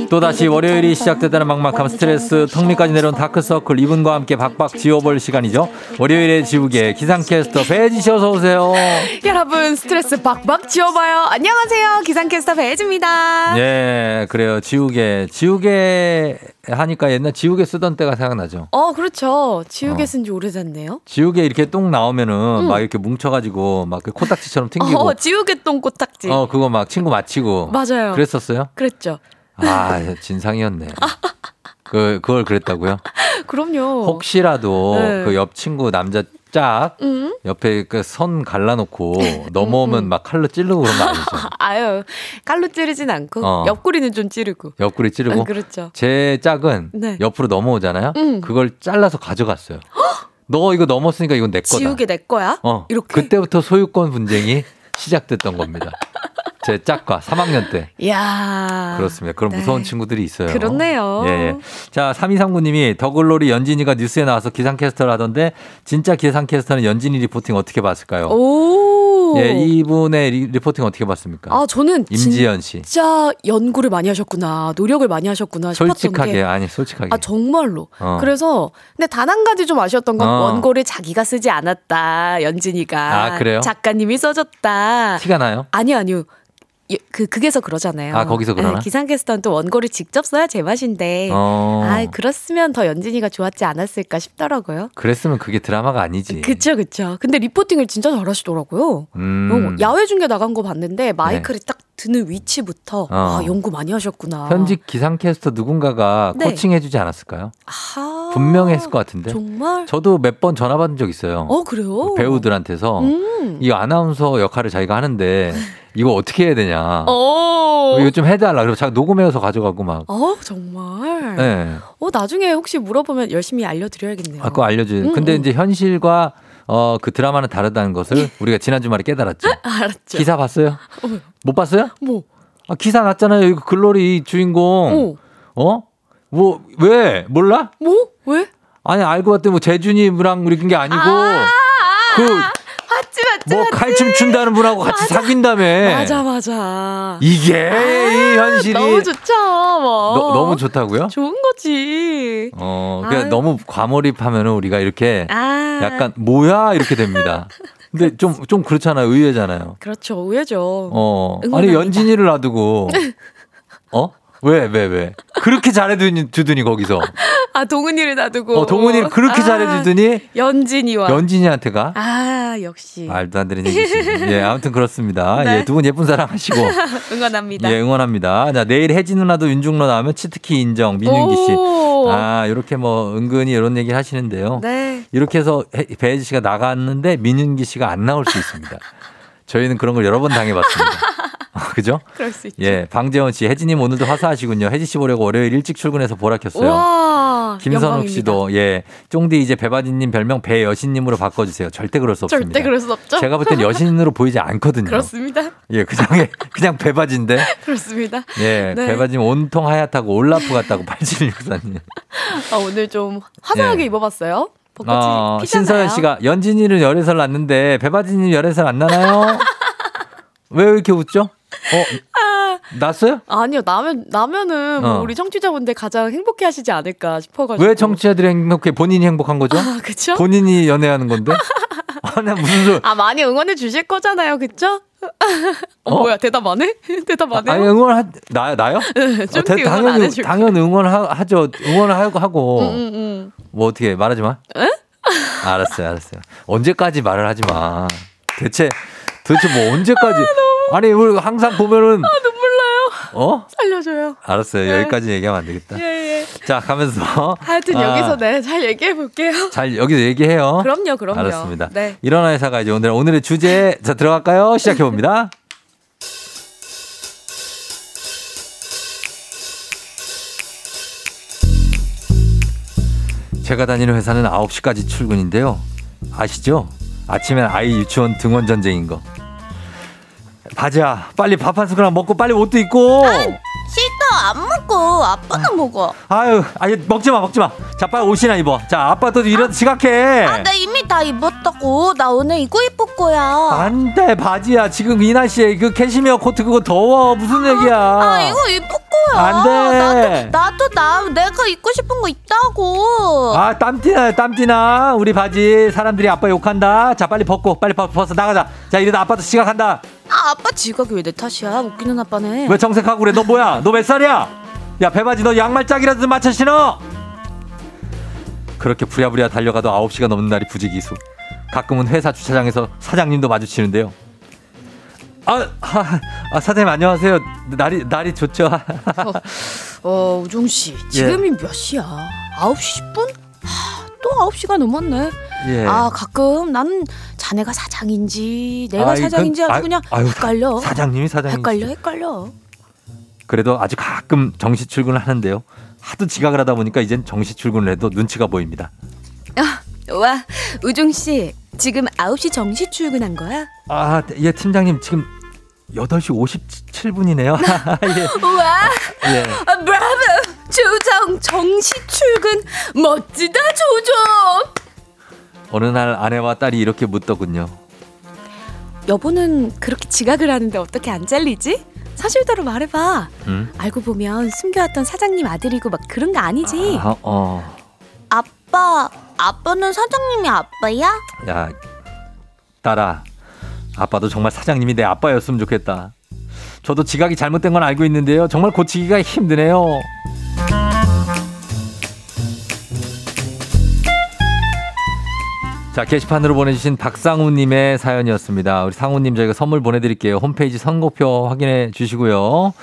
또다시 월요일이 시작되다는 막막함 스트레스 턱밑까지 내려온 다크서클 이분과 함께 박박 지워볼 시간이죠. 월요일에 지우개 기상캐스터 배지 씨 어서 오세요. 여러분 스트레스 박박 지워봐요. 안녕하세요 기상캐스터 배혜지입니다. 예, 그래요. 지우개. 지우개 하니까 옛날 지우개 쓰던 때가 생각나죠. 어 그렇죠. 지우개 어. 쓴지 오래됐네요. 지우개 이렇게 똥 나오면은 음. 막 이렇게 뭉쳐가지고 막 그 코딱지처럼 튕기고. 어 지우개 똥 꼬딱지. 어, 그거 막 친구 맞히고. 맞아요. 그랬었어요? 그랬죠. 아, 진상이었네. 그, 그걸 그랬다고요? 그럼요. 혹시라도 네. 그옆 친구 남자 짝 음? 옆에 그 선 갈라놓고 넘어오면 막 칼로 찌르고 그런 거 아니죠? 아유 깔로 찌르진 않고 어. 옆구리는 좀 찌르고. 옆구리 찌르고. 아, 그렇죠. 제 짝은 네. 옆으로 넘어오잖아요. 음. 그걸 잘라서 가져갔어요. 너 이거 넘었으니까 이건 내 거다. 지우개 내 거야? 어, 이렇게? 그때부터 소유권 분쟁이 시작됐던 겁니다. 제 짝과 3학년 때. 이야. 그렇습니다. 그런 네. 무서운 친구들이 있어요. 그렇네요. 예, 예. 자, 3239님이 더글로리 연진이가 뉴스에 나와서 기상캐스터를 하던데 진짜 기상캐스터는 연진이 reporting 어떻게 봤을까요? 오. 예, 이분의 리, reporting 어떻게 봤습니까? 아 저는 임지연 씨. 진짜 연구를 많이 하셨구나 노력을 많이 하셨구나 싶었던 솔직하게 게. 아니 솔직하게. 아 정말로. 어. 그래서 근데 단 한 가지 좀 아쉬웠던 건 어. 원고를 자기가 쓰지 않았다 연진이가. 아, 그래요? 작가님이 써줬다. 티가 나요? 아니요 아니요. 예, 그 그게서 그러잖아요. 아, 거기서 그러나? 기상캐스터는 또 원고를 직접 써야 제맛인데. 어. 아 그렇으면 더 연진이가 좋았지 않았을까 싶더라고요. 그랬으면 그게 드라마가 아니지. 그쵸 그쵸. 근데 리포팅을 진짜 잘하시더라고요. 음. 어, 야외 중계 나간 거 봤는데 마이크를 딱 드는 위치부터 어. 아 연구 많이 하셨구나. 현직 기상캐스터 누군가가 네. 코칭해주지 않았을까요? 아, 분명히 했을 것 같은데. 정말? 저도 몇 번 전화 받은 적 있어요. 어 그래요? 배우들한테서 음. 이 아나운서 역할을 자기가 하는데 이거 어떻게 해야 되냐. 어. 이거 좀 해달라. 그리고 자기 녹음해서 가져가고 막. 어 정말. 네. 어 나중에 혹시 물어보면 열심히 알려드려야겠네요. 아, 그거 알려줘요. 음, 근데 음. 이제 현실과 어, 그 드라마는 다르다는 것을 우리가 지난 주말에 깨달았죠. 알았죠. 기사 봤어요? 못 봤어요? 뭐? 아, 기사 났잖아요. 이거 글로리 주인공. 어? 뭐, 왜? 몰라? 뭐? 왜? 아니, 알고 봤더니 뭐 재준이랑 우리 게 아니고. 그, 맞지 맞지. 뭐 칼춤 춘다는 분하고 같이 사귄다며. 맞아 맞아. 이게 이 현실이. 너무 좋죠. 뭐. 너, 너무 좋다고요? 좋은 거지. 어, 그냥 아유. 너무 과몰입하면 우리가 이렇게 아. 약간 뭐야 이렇게 됩니다. 근데 좀 좀 그렇잖아요. 의외잖아요. 그렇죠. 우회죠. 어. 아니 응원합니다. 연진이를 놔두고 어? 왜, 왜, 왜? 그렇게 잘해주더니 주더니 거기서. 아 동은이를 놔두고. 어, 동훈이를 그렇게 아, 잘해주더니 연진이와. 연진이한테 가? 아 역시. 말도 안 되는 얘기지. 예, 아무튼 그렇습니다. 네. 예, 두 분 예쁜 사랑 하시고. 응원합니다. 예, 응원합니다. 자, 내일 혜진 누나도 윤중로 나오면 치트키 인정, 민윤기 씨. 오. 아, 이렇게 뭐 은근히 이런 얘기 하시는데요. 네. 이렇게 해서 해- 배혜지 씨가 나갔는데 민윤기 씨가 안 나올 수 있습니다. 저희는 그런 걸 여러 번 당해봤습니다. 그죠? 그럴 수 있죠. 예, 방재원 씨, 혜진님 오늘도 화사하시군요. 혜지 씨 보려고 월요일 일찍 출근해서 보라 켰어요. 와. 김선욱. 씨도 예, 쫑디 이제 배바지님 별명 배여신님으로 바꿔주세요. 절대 그럴 수 없습니다. 절대 그럴 수 없죠. 제가 볼 땐 여신으로 보이지 않거든요. 그렇습니다. 예, 그냥 그냥 배바지인데. 그렇습니다. 예, 네. 배바지님 온통 하얗다고 올라프 같다고 8764님. 아, 오늘 좀 화사하게 예. 입어봤어요. 벚꽃이 어, 피잖아요. 신서연 씨가 연진이는 열애설 났는데 배바지님 열애설 안 나나요? 왜 이렇게 웃죠? 어, 났어요? 아니요 나면 나면은 뭐 어. 우리 청취자분들 가장 행복해 하시지 않을까 싶어가지고. 왜 청취자들이 행복해? 본인이 행복한 거죠? 아 그쵸? 본인이 연애하는 건데? 아, 나 무슨 소리. 아 많이 응원해 주실 거잖아요, 그쵸? 어, 어? 뭐야 대답 안 해? 대답 안 해요? 아니 응원 하 나, 나요? 좀 대- 응원 안 당연히 해줄 당연 응원 하죠. 응원을 하고 응, 응. 뭐 어떻게 말하지 마. 알았어요, 알았어요. 언제까지 말을 하지 마. 대체 도대체 뭐 언제까지? 아 니 우리 항상 보면은 아. 어? 살려줘요. 알았어요. 네. 여기까지 얘기하면 안 되겠다. 예 예. 자 가면서 하여튼 아, 여기서 네 잘 얘기해 볼게요. 잘 여기서 얘기해요. 그럼요, 그럼요. 알았습니다. 네. 일어나 회사가 이제 오늘 오늘의 주제 자 들어갈까요? 시작해 봅니다. 제가 다니는 회사는 9시까지 출근인데요. 아시죠? 아침엔 아이 유치원 등원 전쟁인 거. 바지야, 빨리 밥 한 숟가락 먹고 빨리 옷도 입고. 싫다 안 먹어 아빠나 먹어 아유, 아니 먹지 마, 먹지 마. 자, 빨리 옷이나 입어. 자, 아빠도 이런 지각해. 아 나 이미 다 입었다고 나 오늘 이거 입을 거야 안 돼, 바지야. 지금 이 날씨에 그 캐시미어 코트 그거 더워. 무슨 얘기야? 아 이거 입을 거야 안 돼. 나도 나도 나 내가 입고 싶은 거 있다고 아, 땀띠나, 땀띠나. 우리 바지. 사람들이 아빠 욕한다. 자, 빨리 벗고, 빨리 벗, 벗어 나가자. 자, 이러다 아빠도 지각한다. 아 아빠 지각이 왜 내 탓이야 웃기는 아빠네 왜 정색하고 그래? 너 뭐야? 너 몇 살이야? 야, 배바지 너 양말 짝이라도 좀 맞춰 신어! 그렇게 부랴부랴 달려가도 9시가 넘는 날이 부지기수. 가끔은 회사 주차장에서 사장님도 마주치는데요. 아, 아, 아, 사장님 안녕하세요. 날이, 날이 좋죠? 어 우종 씨 지금이 몇 시야 9시 10분 하, 또 9시가 넘었네 예. 아 가끔 나는 자네가 사장인지 내가 아이, 사장인지 그- 아주 아유, 그냥 아유, 헷갈려 사장님이 사장님. 헷갈려 헷갈려 그래도 아주 가끔 정시 출근을 하는데요. 하도 지각을 하다 보니까 이젠 정시 출근을 해도 눈치가 보입니다. 와 우종 씨 지금 9시 정시 출근한 거야? 아, 예, 팀장님 지금 8시 57분이네요. 예. 우와 예. 아, 브라보 조정 정시 출근 멋지다 조정 어느 날 아내와 딸이 이렇게 묻더군요. 여보는 그렇게 지각을 하는데 어떻게 안 잘리지? 사실대로 말해봐 응? 알고 보면 숨겨왔던 사장님 아들이고 막 그런 거 아니지 아, 어. 아빠 아빠는 사장님이 아빠야? 야, 딸아. 아빠도 정말 사장님이 내 아빠였으면 좋겠다. 저도 지각이 잘못된 건 알고 있는데요. 정말 고치기가 힘드네요. 자, 게시판으로 보내주신 박상우님의 사연이었습니다. 우리 상우님 저희가 선물 보내드릴게요. 홈페이지 선곡표 확인해 주시고요.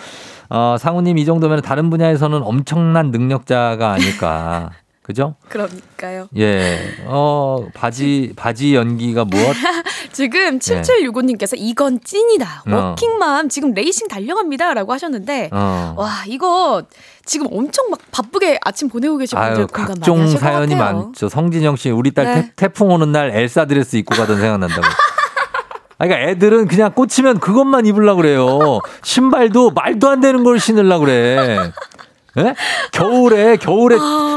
어, 상우님 이 정도면 다른 분야에서는 엄청난 능력자가 아닐까. 그죠? 그러니까요 예. 어, 바지, 바지 연기가 무엇? 지금 네. 7765님께서 이건 찐이다 어. 워킹맘 지금 레이싱 달려갑니다 라고 하셨는데 어. 와 이거 지금 엄청 막 바쁘게 아침 보내고 계신 분들 아유, 공감 많이 각종 것 사연이. 많죠. 성진영 씨, 우리 딸 네. 태, 태풍 오는 날 엘사 드레스 입고 가던 생각난다고. 아, 그러니까 애들은 그냥 꽂히면 그것만 입으려고 그래요. 신발도 말도 안 되는 걸 신으려고 그래. 예? 겨울에, 겨울에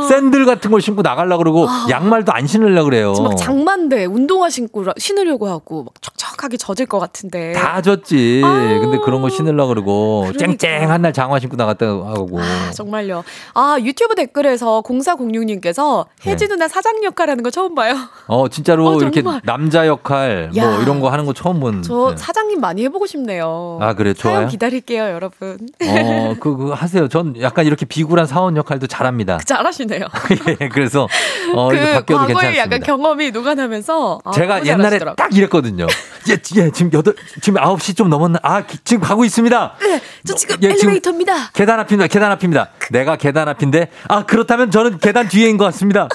샌들 같은 걸 신고 나가려고 그러고 양말도 안 신으려고 그래요. 막 장만대 운동화 신고 라- 신으려고 하고 막 척척하게 젖을 것 같은데 다 졌지. 근데 그런 거 신으려고 그러고 그러니까. 쨍쨍한 날 장화 신고 나갔다 하고. 아, 정말요. 아, 유튜브 댓글에서 0406님께서 혜지 누나 사장 역할하는 거 처음 봐요. 어, 진짜로 어, 이렇게. 남자 역할 뭐 야. 이런 거 하는 거 처음 본. 저 네. 사장님 많이 해보고 싶네요. 아, 그래, 좋아요? 기다릴게요, 여러분. 어, 그, 그 하세요. 전 약간 이렇게 비굴한 사원 역할도 잘합니다. 잘하시네요. 예, 그래서 어, 이거 그 바뀌어도 과거에 괜찮습니다. 약간 경험이 녹아나면서 아, 제가 옛날에 잘하시더라고요. 딱 이랬거든요. 예, 예, 지금 여덟 지금 9시 좀 넘었나? 아, 기- 지금 가고 있습니다. 네, 저 지금 예, 지금 엘리베이터입니다. 계단 앞입니다. 계단 앞입니다. 내가 계단 앞인데 아, 그렇다면 저는 계단 뒤에인 것 같습니다.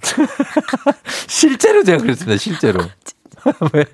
실제로 제가 그랬습니다. 실제로. 왜?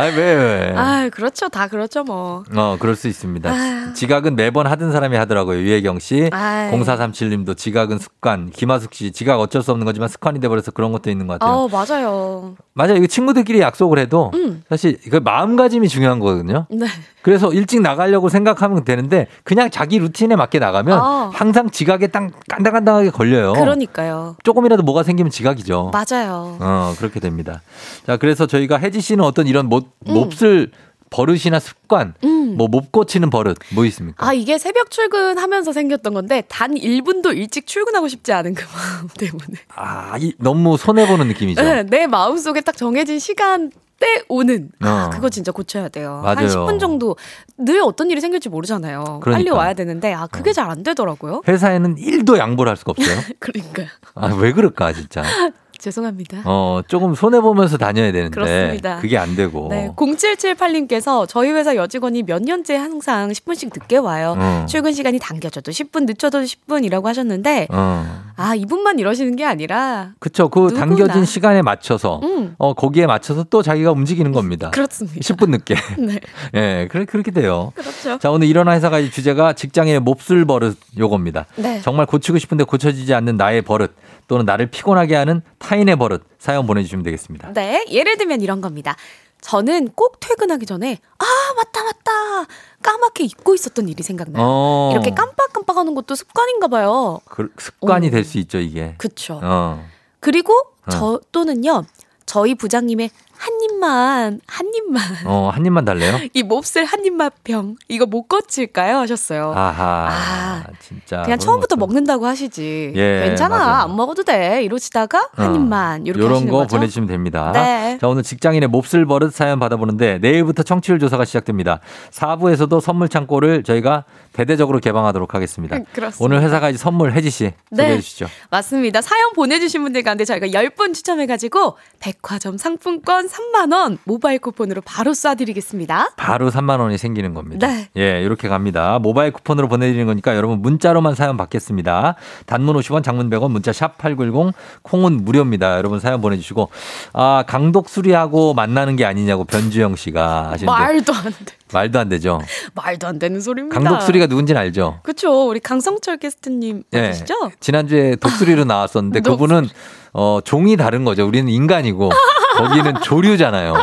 아, 왜, 왜? 아, 그렇죠. 다 그렇죠, 뭐. 어, 그럴 수 있습니다. 아유. 지각은 매번 하던 사람이 하더라고요. 유혜경 씨. 아유. 0437님도 지각은 습관. 김하숙 씨, 지각 어쩔 수 없는 거지만 습관이 돼버려서 그런 것도 있는 것 같아요. 아, 맞아요. 맞아요. 이거 친구들끼리 약속을 해도 음. 사실 그 마음가짐이 중요한 거거든요. 네. 그래서 일찍 나가려고 생각하면 되는데 그냥 자기 루틴에 맞게 나가면 아. 항상 지각에 딱 깐당깐당하게 걸려요. 그러니까요. 조금이라도 뭐가 생기면 지각이죠. 맞아요. 어, 그렇게 됩니다. 자, 그래서 저희가 혜지 씨는 어떤 이런 못, 음. 몹쓸 버릇이나 습관, 음. 뭐못 고치는 버릇 뭐 있습니까? 아, 이게 새벽 출근하면서 생겼던 건데, 단 1분도 일찍 출근하고 싶지 않은 그 마음 때문에. 아, 이, 너무 손해 보는 느낌이죠. 네, 내 마음 속에 딱 정해진 시간 때 오는. 아, 어. 그거 진짜 고쳐야 돼요. 맞아요. 한 10분 정도 늘 어떤 일이 생길지 모르잖아요. 빨리 그러니까. 와야 되는데, 아, 그게 잘안 되더라고요. 회사에는 1도 양보를 할 수가 없어요. 그러니까요. 아, 왜 그럴까, 진짜. 죄송합니다. 어, 조금 손해보면서 다녀야 되는데. 그렇습니다. 그게 안 되고. 네, 0778님께서 저희 회사 여직원이 몇 년째 항상 10분씩 늦게 와요. 어. 출근 시간이 당겨져도 10분, 늦춰도 10분이라고 하셨는데, 어. 아, 이분만 이러시는 게 아니라, 그쵸. 그 누구나. 당겨진 시간에 맞춰서, 음. 어, 거기에 맞춰서 또 자기가 움직이는 겁니다. 그렇습니다. 10분 늦게. 네, 예, 그래, 그렇게 돼요. 그렇죠. 자, 오늘 일어나 회사가 이 주제가 직장인의 몹쓸 버릇 요겁니다. 네. 정말 고치고 싶은데 고쳐지지 않는 나의 버릇 또는 나를 피곤하게 하는 타인의 버릇 사연 보내주시면 되겠습니다. 네, 예를 들면 이런 겁니다. 저는 꼭 퇴근하기 전에 아 맞다 맞다 까맣게 잊고 있었던 일이 생각나요. 어. 이렇게 깜빡깜빡하는 것도 습관인가 봐요. 그, 습관이 어. 될수 있죠, 이게. 그쵸. 어. 그리고 어. 저 또는요 저희 부장님의 한 입만 한 입만 어, 한 입만 달래요? 이 몹쓸 한 입만 병 이거 못 고칠까요 하셨어요. 아하. 아, 진짜. 그냥 처음부터 것도. 먹는다고 하시지. 예, 괜찮아 맞아요. 안 먹어도 돼 이러시다가 한 어. 입만 이렇게 요런 하시는 거 거죠. 보내주시면 됩니다. 네. 자, 오늘 직장인의 몹쓸 버릇 사연 받아보는데 내일부터 청취율 조사가 시작됩니다. 4부에서도 선물 창고를 저희가 대대적으로 개방하도록 하겠습니다. 음, 그렇습니다. 오늘 회사가 이제 선물 혜지 씨 네. 소개해 주시죠. 맞습니다. 사연 보내주신 분들 가운데 저희가 10분 추첨해가지고 백화점 상품권 3만 원 모바일 쿠폰으로 바로 쏴드리겠습니다. 바로 3만 원이 생기는 겁니다. 네. 예, 이렇게 갑니다. 모바일 쿠폰으로 보내드리는 거니까 여러분 문자로만 사연 받겠습니다. 단문 50원, 장문 100원, 문자 샵 #8910 콩은 무료입니다. 여러분 사연 보내주시고 아 강독 수리하고 만나는 게 아니냐고 변주영 씨가 하시는데 말도 안 돼. 말도 안 되죠. 말도 안 되는 소리입니다. 강독수리가 누군지는 알죠. 그쵸. 우리 강성철 게스트님 예. 맞으시죠? 지난주에 독수리로 나왔었는데 독수리. 그분은 어 종이 다른 거죠. 우리는 인간이고 거기는 조류잖아요.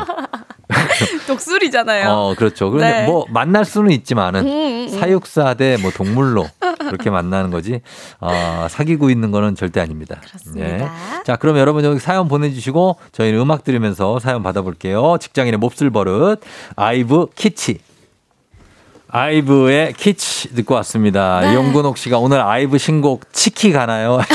독수리잖아요. 어, 그렇죠. 그런데 네. 뭐 만날 수는 있지만은 음, 음, 음. 사육사 대 뭐 동물로 그렇게 만나는 거지. 어, 사귀고 있는 거는 절대 아닙니다. 네. 그렇습니다. 자, 그럼 여러분 여기 사연 보내주시고 저희는 음악 들으면서 사연 받아볼게요. 직장인의 몹쓸 버릇 아이브 키치. 아이브의 키치 듣고 왔습니다. 네. 용근옥 씨가 오늘 아이브 신곡 치키 가나요?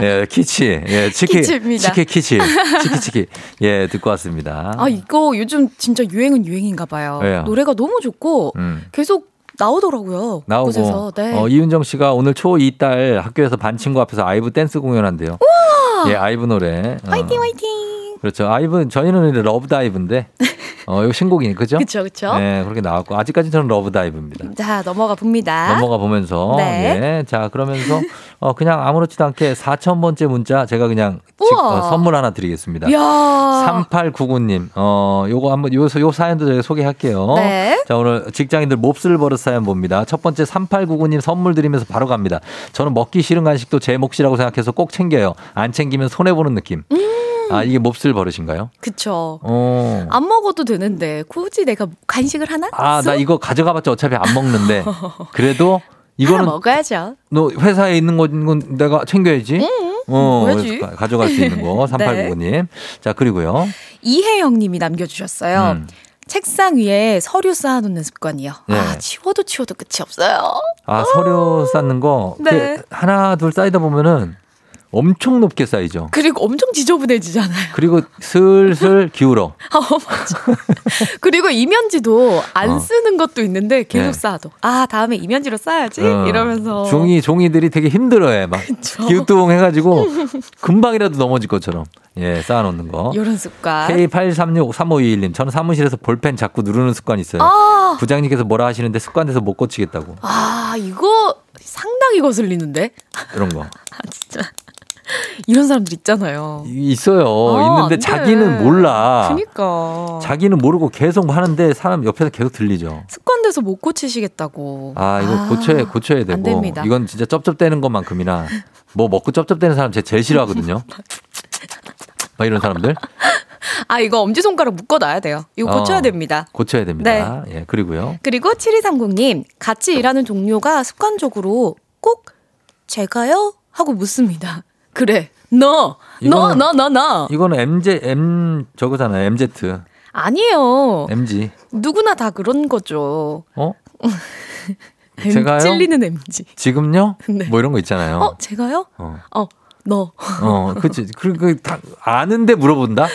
예, 키치. 예, 치키. 키치입니다. 치키 키치. 치키 치키. 예, 듣고 왔습니다. 아 이거 요즘 진짜 유행은 유행인가 봐요. 왜요? 노래가 너무 좋고 음. 계속 나오더라고요. 나오고 곳에서. 네. 어, 이윤정 씨가 오늘 초2 딸 학교에서 반 친구 앞에서 아이브 댄스 공연한대요. 예, 아이브 노래. 어. 화이팅 화이팅. 그렇죠. 아이브 저희는 이제 러브 다이브인데 어, 이거 신곡이니 그죠? 그쵸 그쵸. 네, 그렇게 나왔고 아직까지 저는 러브 다이브입니다. 자 넘어가 봅니다. 넘어가 보면서 네. 예. 자, 그러면서 어 그냥 아무렇지도 않게 4000번째 문자 제가 그냥 직-. 어, 선물 하나 드리겠습니다. 이야. 3899님. 어, 요거 한번 요, 요 사연도 저희가 소개할게요. 네. 자, 오늘 직장인들 몹쓸 버릇 사연 봅니다. 첫 번째 3899님 선물 드리면서 바로 갑니다. 저는 먹기 싫은 간식도 제 몫이라고 생각해서 꼭 챙겨요. 안 챙기면 손해 보는 느낌. 아, 이게 몹쓸 버릇인가요? 그쵸. 어. 안 먹어도 되는데 굳이 내가 간식을 하나? 아, 나쑥 이거 가져가봤자 어차피 안 먹는데. 그래도 이거는 먹어야죠. 너 회사에 있는 건 내가 챙겨야지. 어. 그래서 가- 가져갈 수 있는 거. 3899님. 자, 그리고요. 이혜영 님이 남겨주셨어요. 음. 책상 위에 서류 쌓아놓는 습관이요. 네. 아 치워도 치워도 끝이 없어요. 아, 서류 쌓는 거. 네. 그게 하나, 둘 쌓이다 보면은 엄청 높게 쌓이죠. 그리고 엄청 지저분해지잖아요. 그리고 슬슬 기울어. 아, 맞아. 그리고 이면지도 안 어. 쓰는 것도 있는데 계속 네. 쌓아도 아 다음에 이면지로 써야지 어, 이러면서 종이, 종이들이 되게 힘들어해. 막. 기우뚱 해가지고 금방이라도 넘어질 것처럼. 예, 쌓아놓는 거. 이런 습관. K83635221님, 저는 사무실에서 볼펜 자꾸 누르는 습관이 있어요. 아, 부장님께서 뭐라 하시는데 습관돼서 못 고치겠다고. 아 이거 상당히 거슬리는데 이런 거. 아 진짜 이런 사람들 있잖아요. 이- 있어요. 아, 있는데 안 돼. 자기는 몰라. 그니까 자기는 모르고 계속 하는데 사람 옆에서 계속 들리죠. 습관돼서 못 고치시겠다고. 아, 이거 고쳐야, 고쳐야 되고. 안 됩니다. 이건 진짜 쩝쩝대는 것만큼이나 뭐 먹고 쩝쩝대는 사람 제가 제일 싫어하거든요. 막 이런 사람들. 아 이거 엄지 손가락 묶어놔야 돼요. 이거 고쳐야 어, 됩니다. 고쳐야 됩니다. 예, 그리고요. 그리고 7230님 같이 일하는 동료가 습관적으로 꼭 제가요 하고 묻습니다. 그래 너 너 너 너 너 이거는 MZ, M, 저거잖아요. MZ. 아니에요. MG. 누구나 다 그런 거죠. 어? M 제가요? 찔리는 MG. 지금요? 네. 뭐 이런 거 있잖아요. 어 제가요? 어. 어 너. 어, 그치. 그리고 다 아는데 물어본다?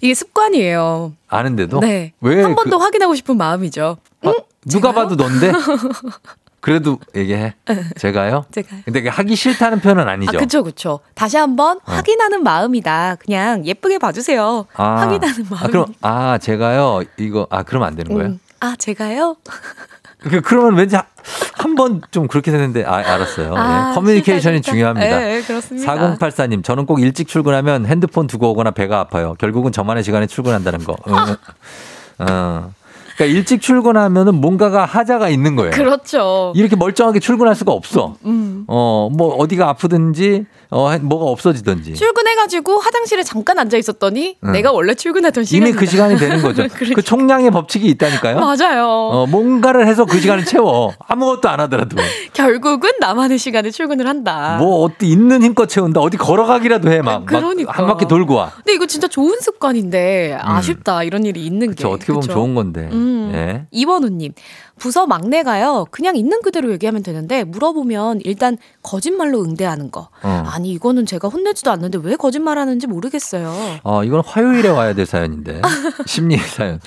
이게 습관이에요. 아는데도? 네. 왜? 한번 그- 더 확인하고 싶은 마음이죠. 아, 누가 제가요? 봐도 넌데? 그래도 얘기해. 제가요? 제가요. 근데 하기 싫다는 표현은 아, 아니죠. 그쵸, 그쵸. 다시 한번 확인하는 마음이다. 그냥 예쁘게 봐주세요. 아, 확인하는 아, 마음이. 그럼, 아, 제가요, 이거, 아, 그러면 안 되는 거예요? 음. 아, 제가요? 그, 그러면 왠지 한 번 좀 그렇게 되는데, 아, 알았어요. 아, 예, 커뮤니케이션이 싫다, 싫다. 중요합니다. 예, 예, 그렇습니다. 4084님, 저는 꼭 일찍 출근하면 핸드폰 두고 오거나 배가 아파요. 결국은 저만의 시간에 출근한다는 거. 어. 그러니까 일찍 출근하면은 뭔가가 하자가 있는 거예요. 그렇죠. 이렇게 멀쩡하게 출근할 수가 없어. 음. 어, 뭐 어디가 아프든지 어, 뭐가 없어지든지. 출근해가지고 화장실에 잠깐 앉아 있었더니 응. 내가 원래 출근하던 시간 이미 그 시간이 되는 거죠. 그 총량의 법칙이 있다니까요. 맞아요. 어, 뭔가를 해서 그 시간을 채워. 아무것도 안 하더라도. 결국은 나만의 시간에 출근을 한다. 뭐 어디 있는 힘껏 채운다. 어디 걸어가기라도 해. 막, 막 그러니까. 한 바퀴 돌고 와. 근데 이거 진짜 좋은 습관인데 아쉽다 이런 일이 있는 게. 저 어떻게 보면 그쵸? 좋은 건데. 음. 예. 이원우님, 부서 막내가요. 그냥 있는 그대로 얘기하면 되는데 물어보면 일단 거짓말로 응대하는 거. 어. 아니 이거는 제가 혼내지도 않는데 왜 거짓말하는지 모르겠어요. 어, 이건 화요일에 와야 될 사연인데. 심리 사연.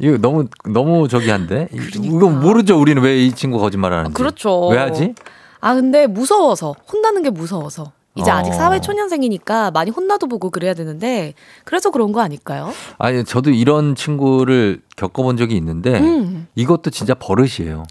이거 너무, 너무 저기 한데. 이거 모르죠. 우리는 왜 이 친구 거짓말 하는지. 그러니까. 그렇죠. 왜 하지? 아 근데 무서워서 혼나는 게 무서워서. 이제 어. 아직 사회 초년생이니까 많이 혼나도 보고 그래야 되는데 그래서 그런 거 아닐까요? 아니, 저도 이런 친구를 겪어본 적이 있는데 음. 이것도 진짜 버릇이에요.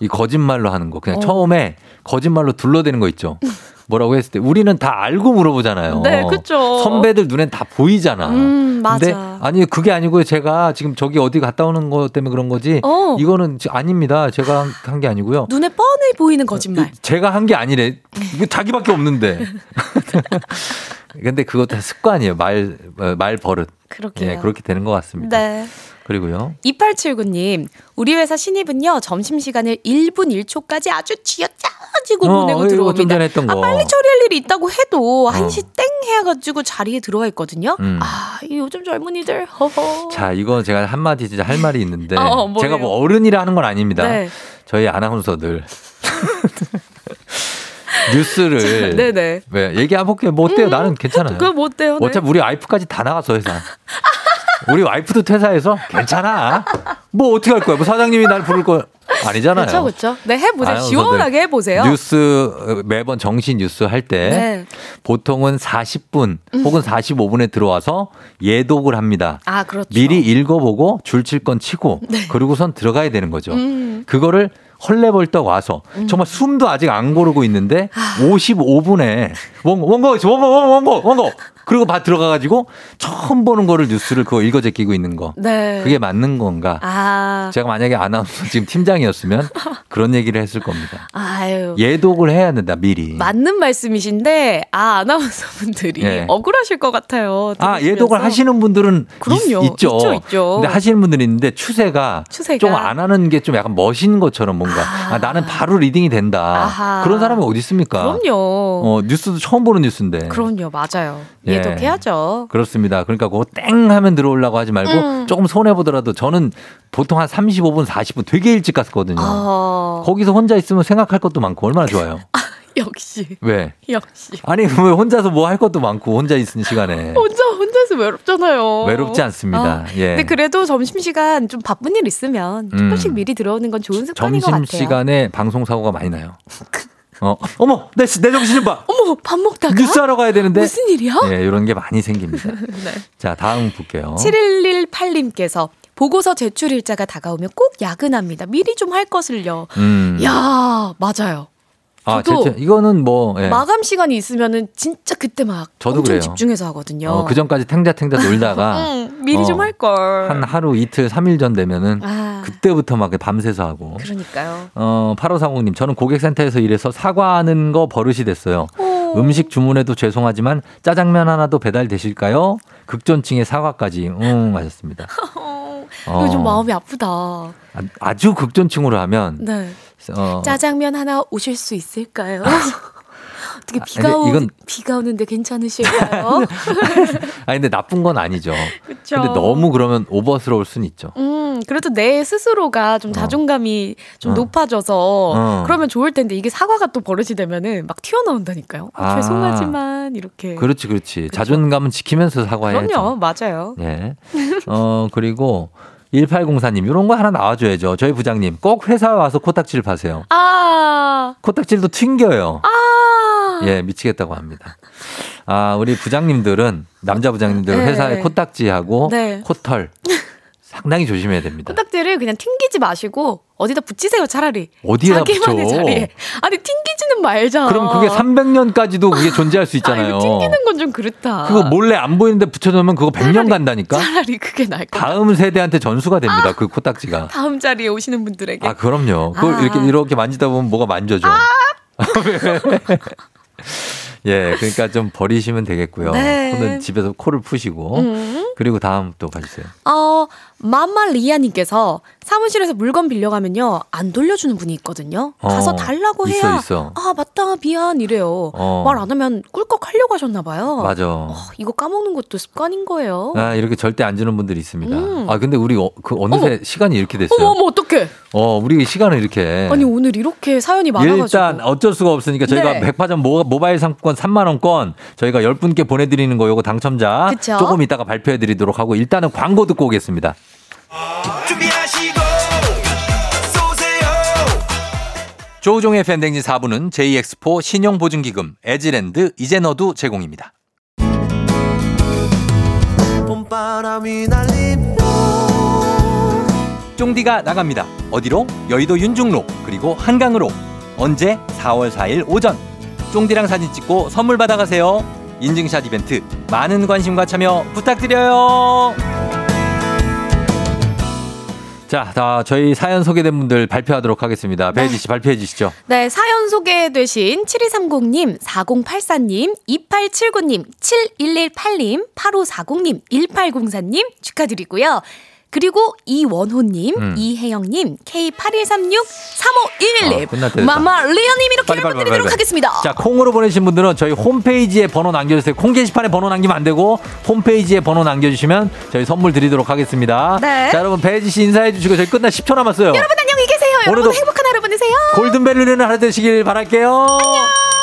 이 거짓말로 하는 거. 그냥 어. 처음에 거짓말로 둘러대는 거 있죠. 뭐라고 했을 때 우리는 다 알고 물어보잖아요. 네, 그쵸. 선배들 눈엔 다 보이잖아. 음, 맞아. 근데 아니 그게 아니고요. 제가 지금 저기 어디 갔다 오는 거 때문에 그런 거지. 어. 이거는 지- 아닙니다. 제가 한 게 아니고요. 눈에 뻔히 보이는 거짓말. 제가 한 게 아니래. 이거 자기밖에 없는데. 근데 그것도 다 습관이에요. 말, 어, 말 버릇. 그렇게요. 예, 그렇게 되는 것 같습니다. 네. 그리고요. 2879님, 우리 회사 신입은요, 점심시간을 1분 1초까지 아주 쥐어짜 지고 어, 보내고 좀 들어옵니다. 아, 거. 빨리 처리할 일이 있다고 해도 어. 1시 땡 해가지고 자리에 들어와 있거든요. 음. 아, 이 요즘 젊은이들, 허허. 자, 이거 제가 한마디 진짜 할 말이 있는데. 어? 제가 뭐 어른이라 하는 건 아닙니다. 네. 저희 아나운서들. 뉴스를. 네네. 왜, 얘기해볼게요. 뭐 어때요? 나는 괜찮아요. 못 돼요. 네. 어차피 우리 와이프까지 다 나갔어, 회사. 우리 와이프도 퇴사해서 괜찮아. 뭐 어떻게 할 거야? 뭐 사장님이 날 부를 거 아니잖아요. 그렇죠, 그렇죠. 네, 해보세요. 시원하게 해보세요. 뉴스 어, 매번 정시 뉴스 할때 네. 보통은 40분 혹은 45분에 들어와서 예독을 합니다. 아, 그렇죠. 미리 읽어보고 줄칠 건 치고 그러고선 들어가야 되는 거죠. 음. 그거를 헐레벌떡 와서 정말 숨도 아직 안 고르고 있는데 55분에 원고 원고 원고 원고 원고 그리고 바 들어가가지고 처음 보는 거를 뉴스를 그거 읽어 제끼고 있는 거 네. 그게 맞는 건가? 아, 제가 만약에 아나운서 지금 팀장이었으면 그런 얘기를 했을 겁니다. 아유. 예독을 해야 된다 미리. 맞는 말씀이신데, 아, 아나운서 분들이 예. 억울하실 것 같아요. 아 들으시면서. 예독을 하시는 분들은 그럼요. 있, 죠 있죠, 있죠. 근데 하시는 분들이 있는데 추세가, 추세가. 좀 안 하는 게 좀 약간 멋인 것처럼 뭔가 아, 나는 바로 reading이 된다. 아하. 그런 사람이 어디 있습니까? 그럼요. 어 뉴스도 처음 보는 뉴스인데. 그럼요, 맞아요. 예. 예독해야죠. 그렇습니다. 그러니까 그거 땡 하면 들어오려고 하지 말고 음. 조금 손해 보더라도 저는 보통 한 35분 40분 되게 일찍 갔었거든요. 아, 거기서 혼자 있으면 생각할 것도 많고 얼마나 좋아요. 역시, 왜? 역시. 아니 왜 혼자서 뭐 할 것도 많고 혼자 있는 시간에 혼자, 혼자서 외롭잖아요. 외롭지 않습니다. 어. 예. 근데 그래도 점심시간 좀 바쁜 일 있으면 조금씩 음. 미리 들어오는 건 좋은 습관인 것 같아요. 점심 시간에 방송 사고가 많이 나요. 어, 어머, 내, 내 정신 좀 봐. 어머, 밥 먹다가? 뉴스 하러 가야 되는데. 무슨 일이야? 예, 이런 게 많이 생깁니다. 네. 자, 다음 볼게요. 7118님께서 보고서 제출 일자가 다가오면 꼭 야근합니다. 미리 좀 할 것을요. 음. 야, 맞아요. 아, 진짜 이거는 뭐 예. 마감 시간이 있으면은 진짜 그때 막 저도 엄청 그래요. 집중해서 하거든요. 어, 그 전까지 탱자탱자 놀다가 응, 미리 어, 좀할 걸. 한 하루 이틀 삼일 전 되면은 아, 그때부터 막 밤새서 하고. 그러니까요. 어, 8540님, 저는 고객센터에서 일해서 사과하는 거 버릇이 됐어요. 어. 음식 주문해도 죄송하지만 짜장면 하나도 배달 되실까요? 극존칭의 사과까지. 응, 하셨습니다. 어, 어. 이거 좀 마음이 아프다. 아, 아주 극존칭으로 하면 네. 어, 짜장면 하나 오실 수 있을까요? 어떻게 아, 비가 근데 오 이건- 비가 오는데 괜찮으실까요? 아니 근데 나쁜 건 아니죠. 그쵸. 근데 너무 그러면 오버스러울 순 있죠. 음, 그래도 내 스스로가 좀 자존감이 좀 어. 높아져서 어. 그러면 좋을 텐데 이게 사과가 또 버릇이 되면은 막 튀어나온다니까요. 아, 아. 죄송하지만 이렇게. 그렇지, 그렇지. 자존감은 지키면서 사과해야죠. 그럼요, 맞아요. 예. 어, 그리고 1804님, 이런 거 하나 나와줘야죠. 저희 부장님, 꼭 회사에 와서 코딱지를 파세요. 아, 코딱지도 튕겨요. 아, 예, 미치겠다고 합니다. 아, 우리 부장님들은, 남자 부장님들은 네. 회사에 코딱지하고 네. 코털 상당히 조심해야 됩니다. 코딱지를 그냥 튕기지 마시고 어디다 붙이세요 차라리. 어디에다 자기만의 붙여? 자리에. 아니 튕기지는 말자. 그럼 그게 300년까지도 그게 존재할 수 있잖아요. 아, 튕기는 건 좀 그렇다. 그거 몰래 안 보이는데 붙여놓으면 그거 100년 간다니까? 차라리 그게 나을 것 같아. 다음 세대한테 전수가 됩니다. 그 코딱지가. 다음 자리에 오시는 분들에게. 아, 그럼요. 그걸 아. 이렇게, 이렇게 만지다 보면 뭐가 만져져. 예, 그러니까 좀 버리시면 되겠고요. 네. 손은 집에서 코를 푸시고. 음. 그리고 다음 또 가주세요. 어, 마말리아님께서 사무실에서 물건 빌려가면요 안 돌려주는 분이 있거든요. 가서 어, 달라고 있어, 해야 있어. 아 맞다 미안 이래요. 어. 말안 하면 꿀꺽 하려고 하셨나 봐요. 맞아. 어, 이거 까먹는 것도 습관인 거예요. 아, 이렇게 절대 안 주는 분들이 있습니다. 음. 아, 근데 우리 어, 그 어느새 시간이 이렇게 됐어요. 어머 어머 어떡해. 어, 우리 시간은 이렇게. 아니 오늘 이렇게 사연이 많아가지고. 일단 어쩔 수가 없으니까 저희가 네. 백화점 모, 모바일 상품권 3만 원권 저희가 10분께 보내드리는 거 요거 당첨자 그쵸? 조금 이따가 발표해드리도록 하고 일단은 광고 듣고 오겠습니다. 준비하시고 쏘세요 조우종의 FM대행진 4부는 JX포 신용보증기금 에즈랜드 이제너두 제공입니다. 봄바람이 날림 쫑디가 나갑니다. 어디로? 여의도 윤중로 그리고 한강으로 언제? 4월 4일 오전 쫑디랑 사진 찍고 선물 받아가세요. 인증샷 이벤트 많은 관심과 참여 부탁드려요. 자, 다 저희 사연 소개된 분들 발표하도록 하겠습니다. 배혜지 씨 발표해 주시죠. 네, 사연 소개되신 7230님, 4084님, 2879님, 7118님, 8540님, 1804님 축하드리고요. 그리고 이원호님, 음. 이혜영님, K8136, 3511님, 아. 마마 리언님 이렇게 빨리. 하겠습니다. 자, 콩으로 보내신 분들은 저희 홈페이지에 번호 남겨주세요. 콩 게시판에 번호 남기면 안 되고 홈페이지에 번호 남겨주시면 저희 선물 드리도록 하겠습니다. 네. 자, 여러분 배혜지 씨 인사해 주시고 저희 끝나 10초 남았어요. 여러분 안녕히 계세요. 여러분 오늘도 행복한 하루 보내세요. 골든벨 울리는 하루 되시길 바랄게요. 안녕.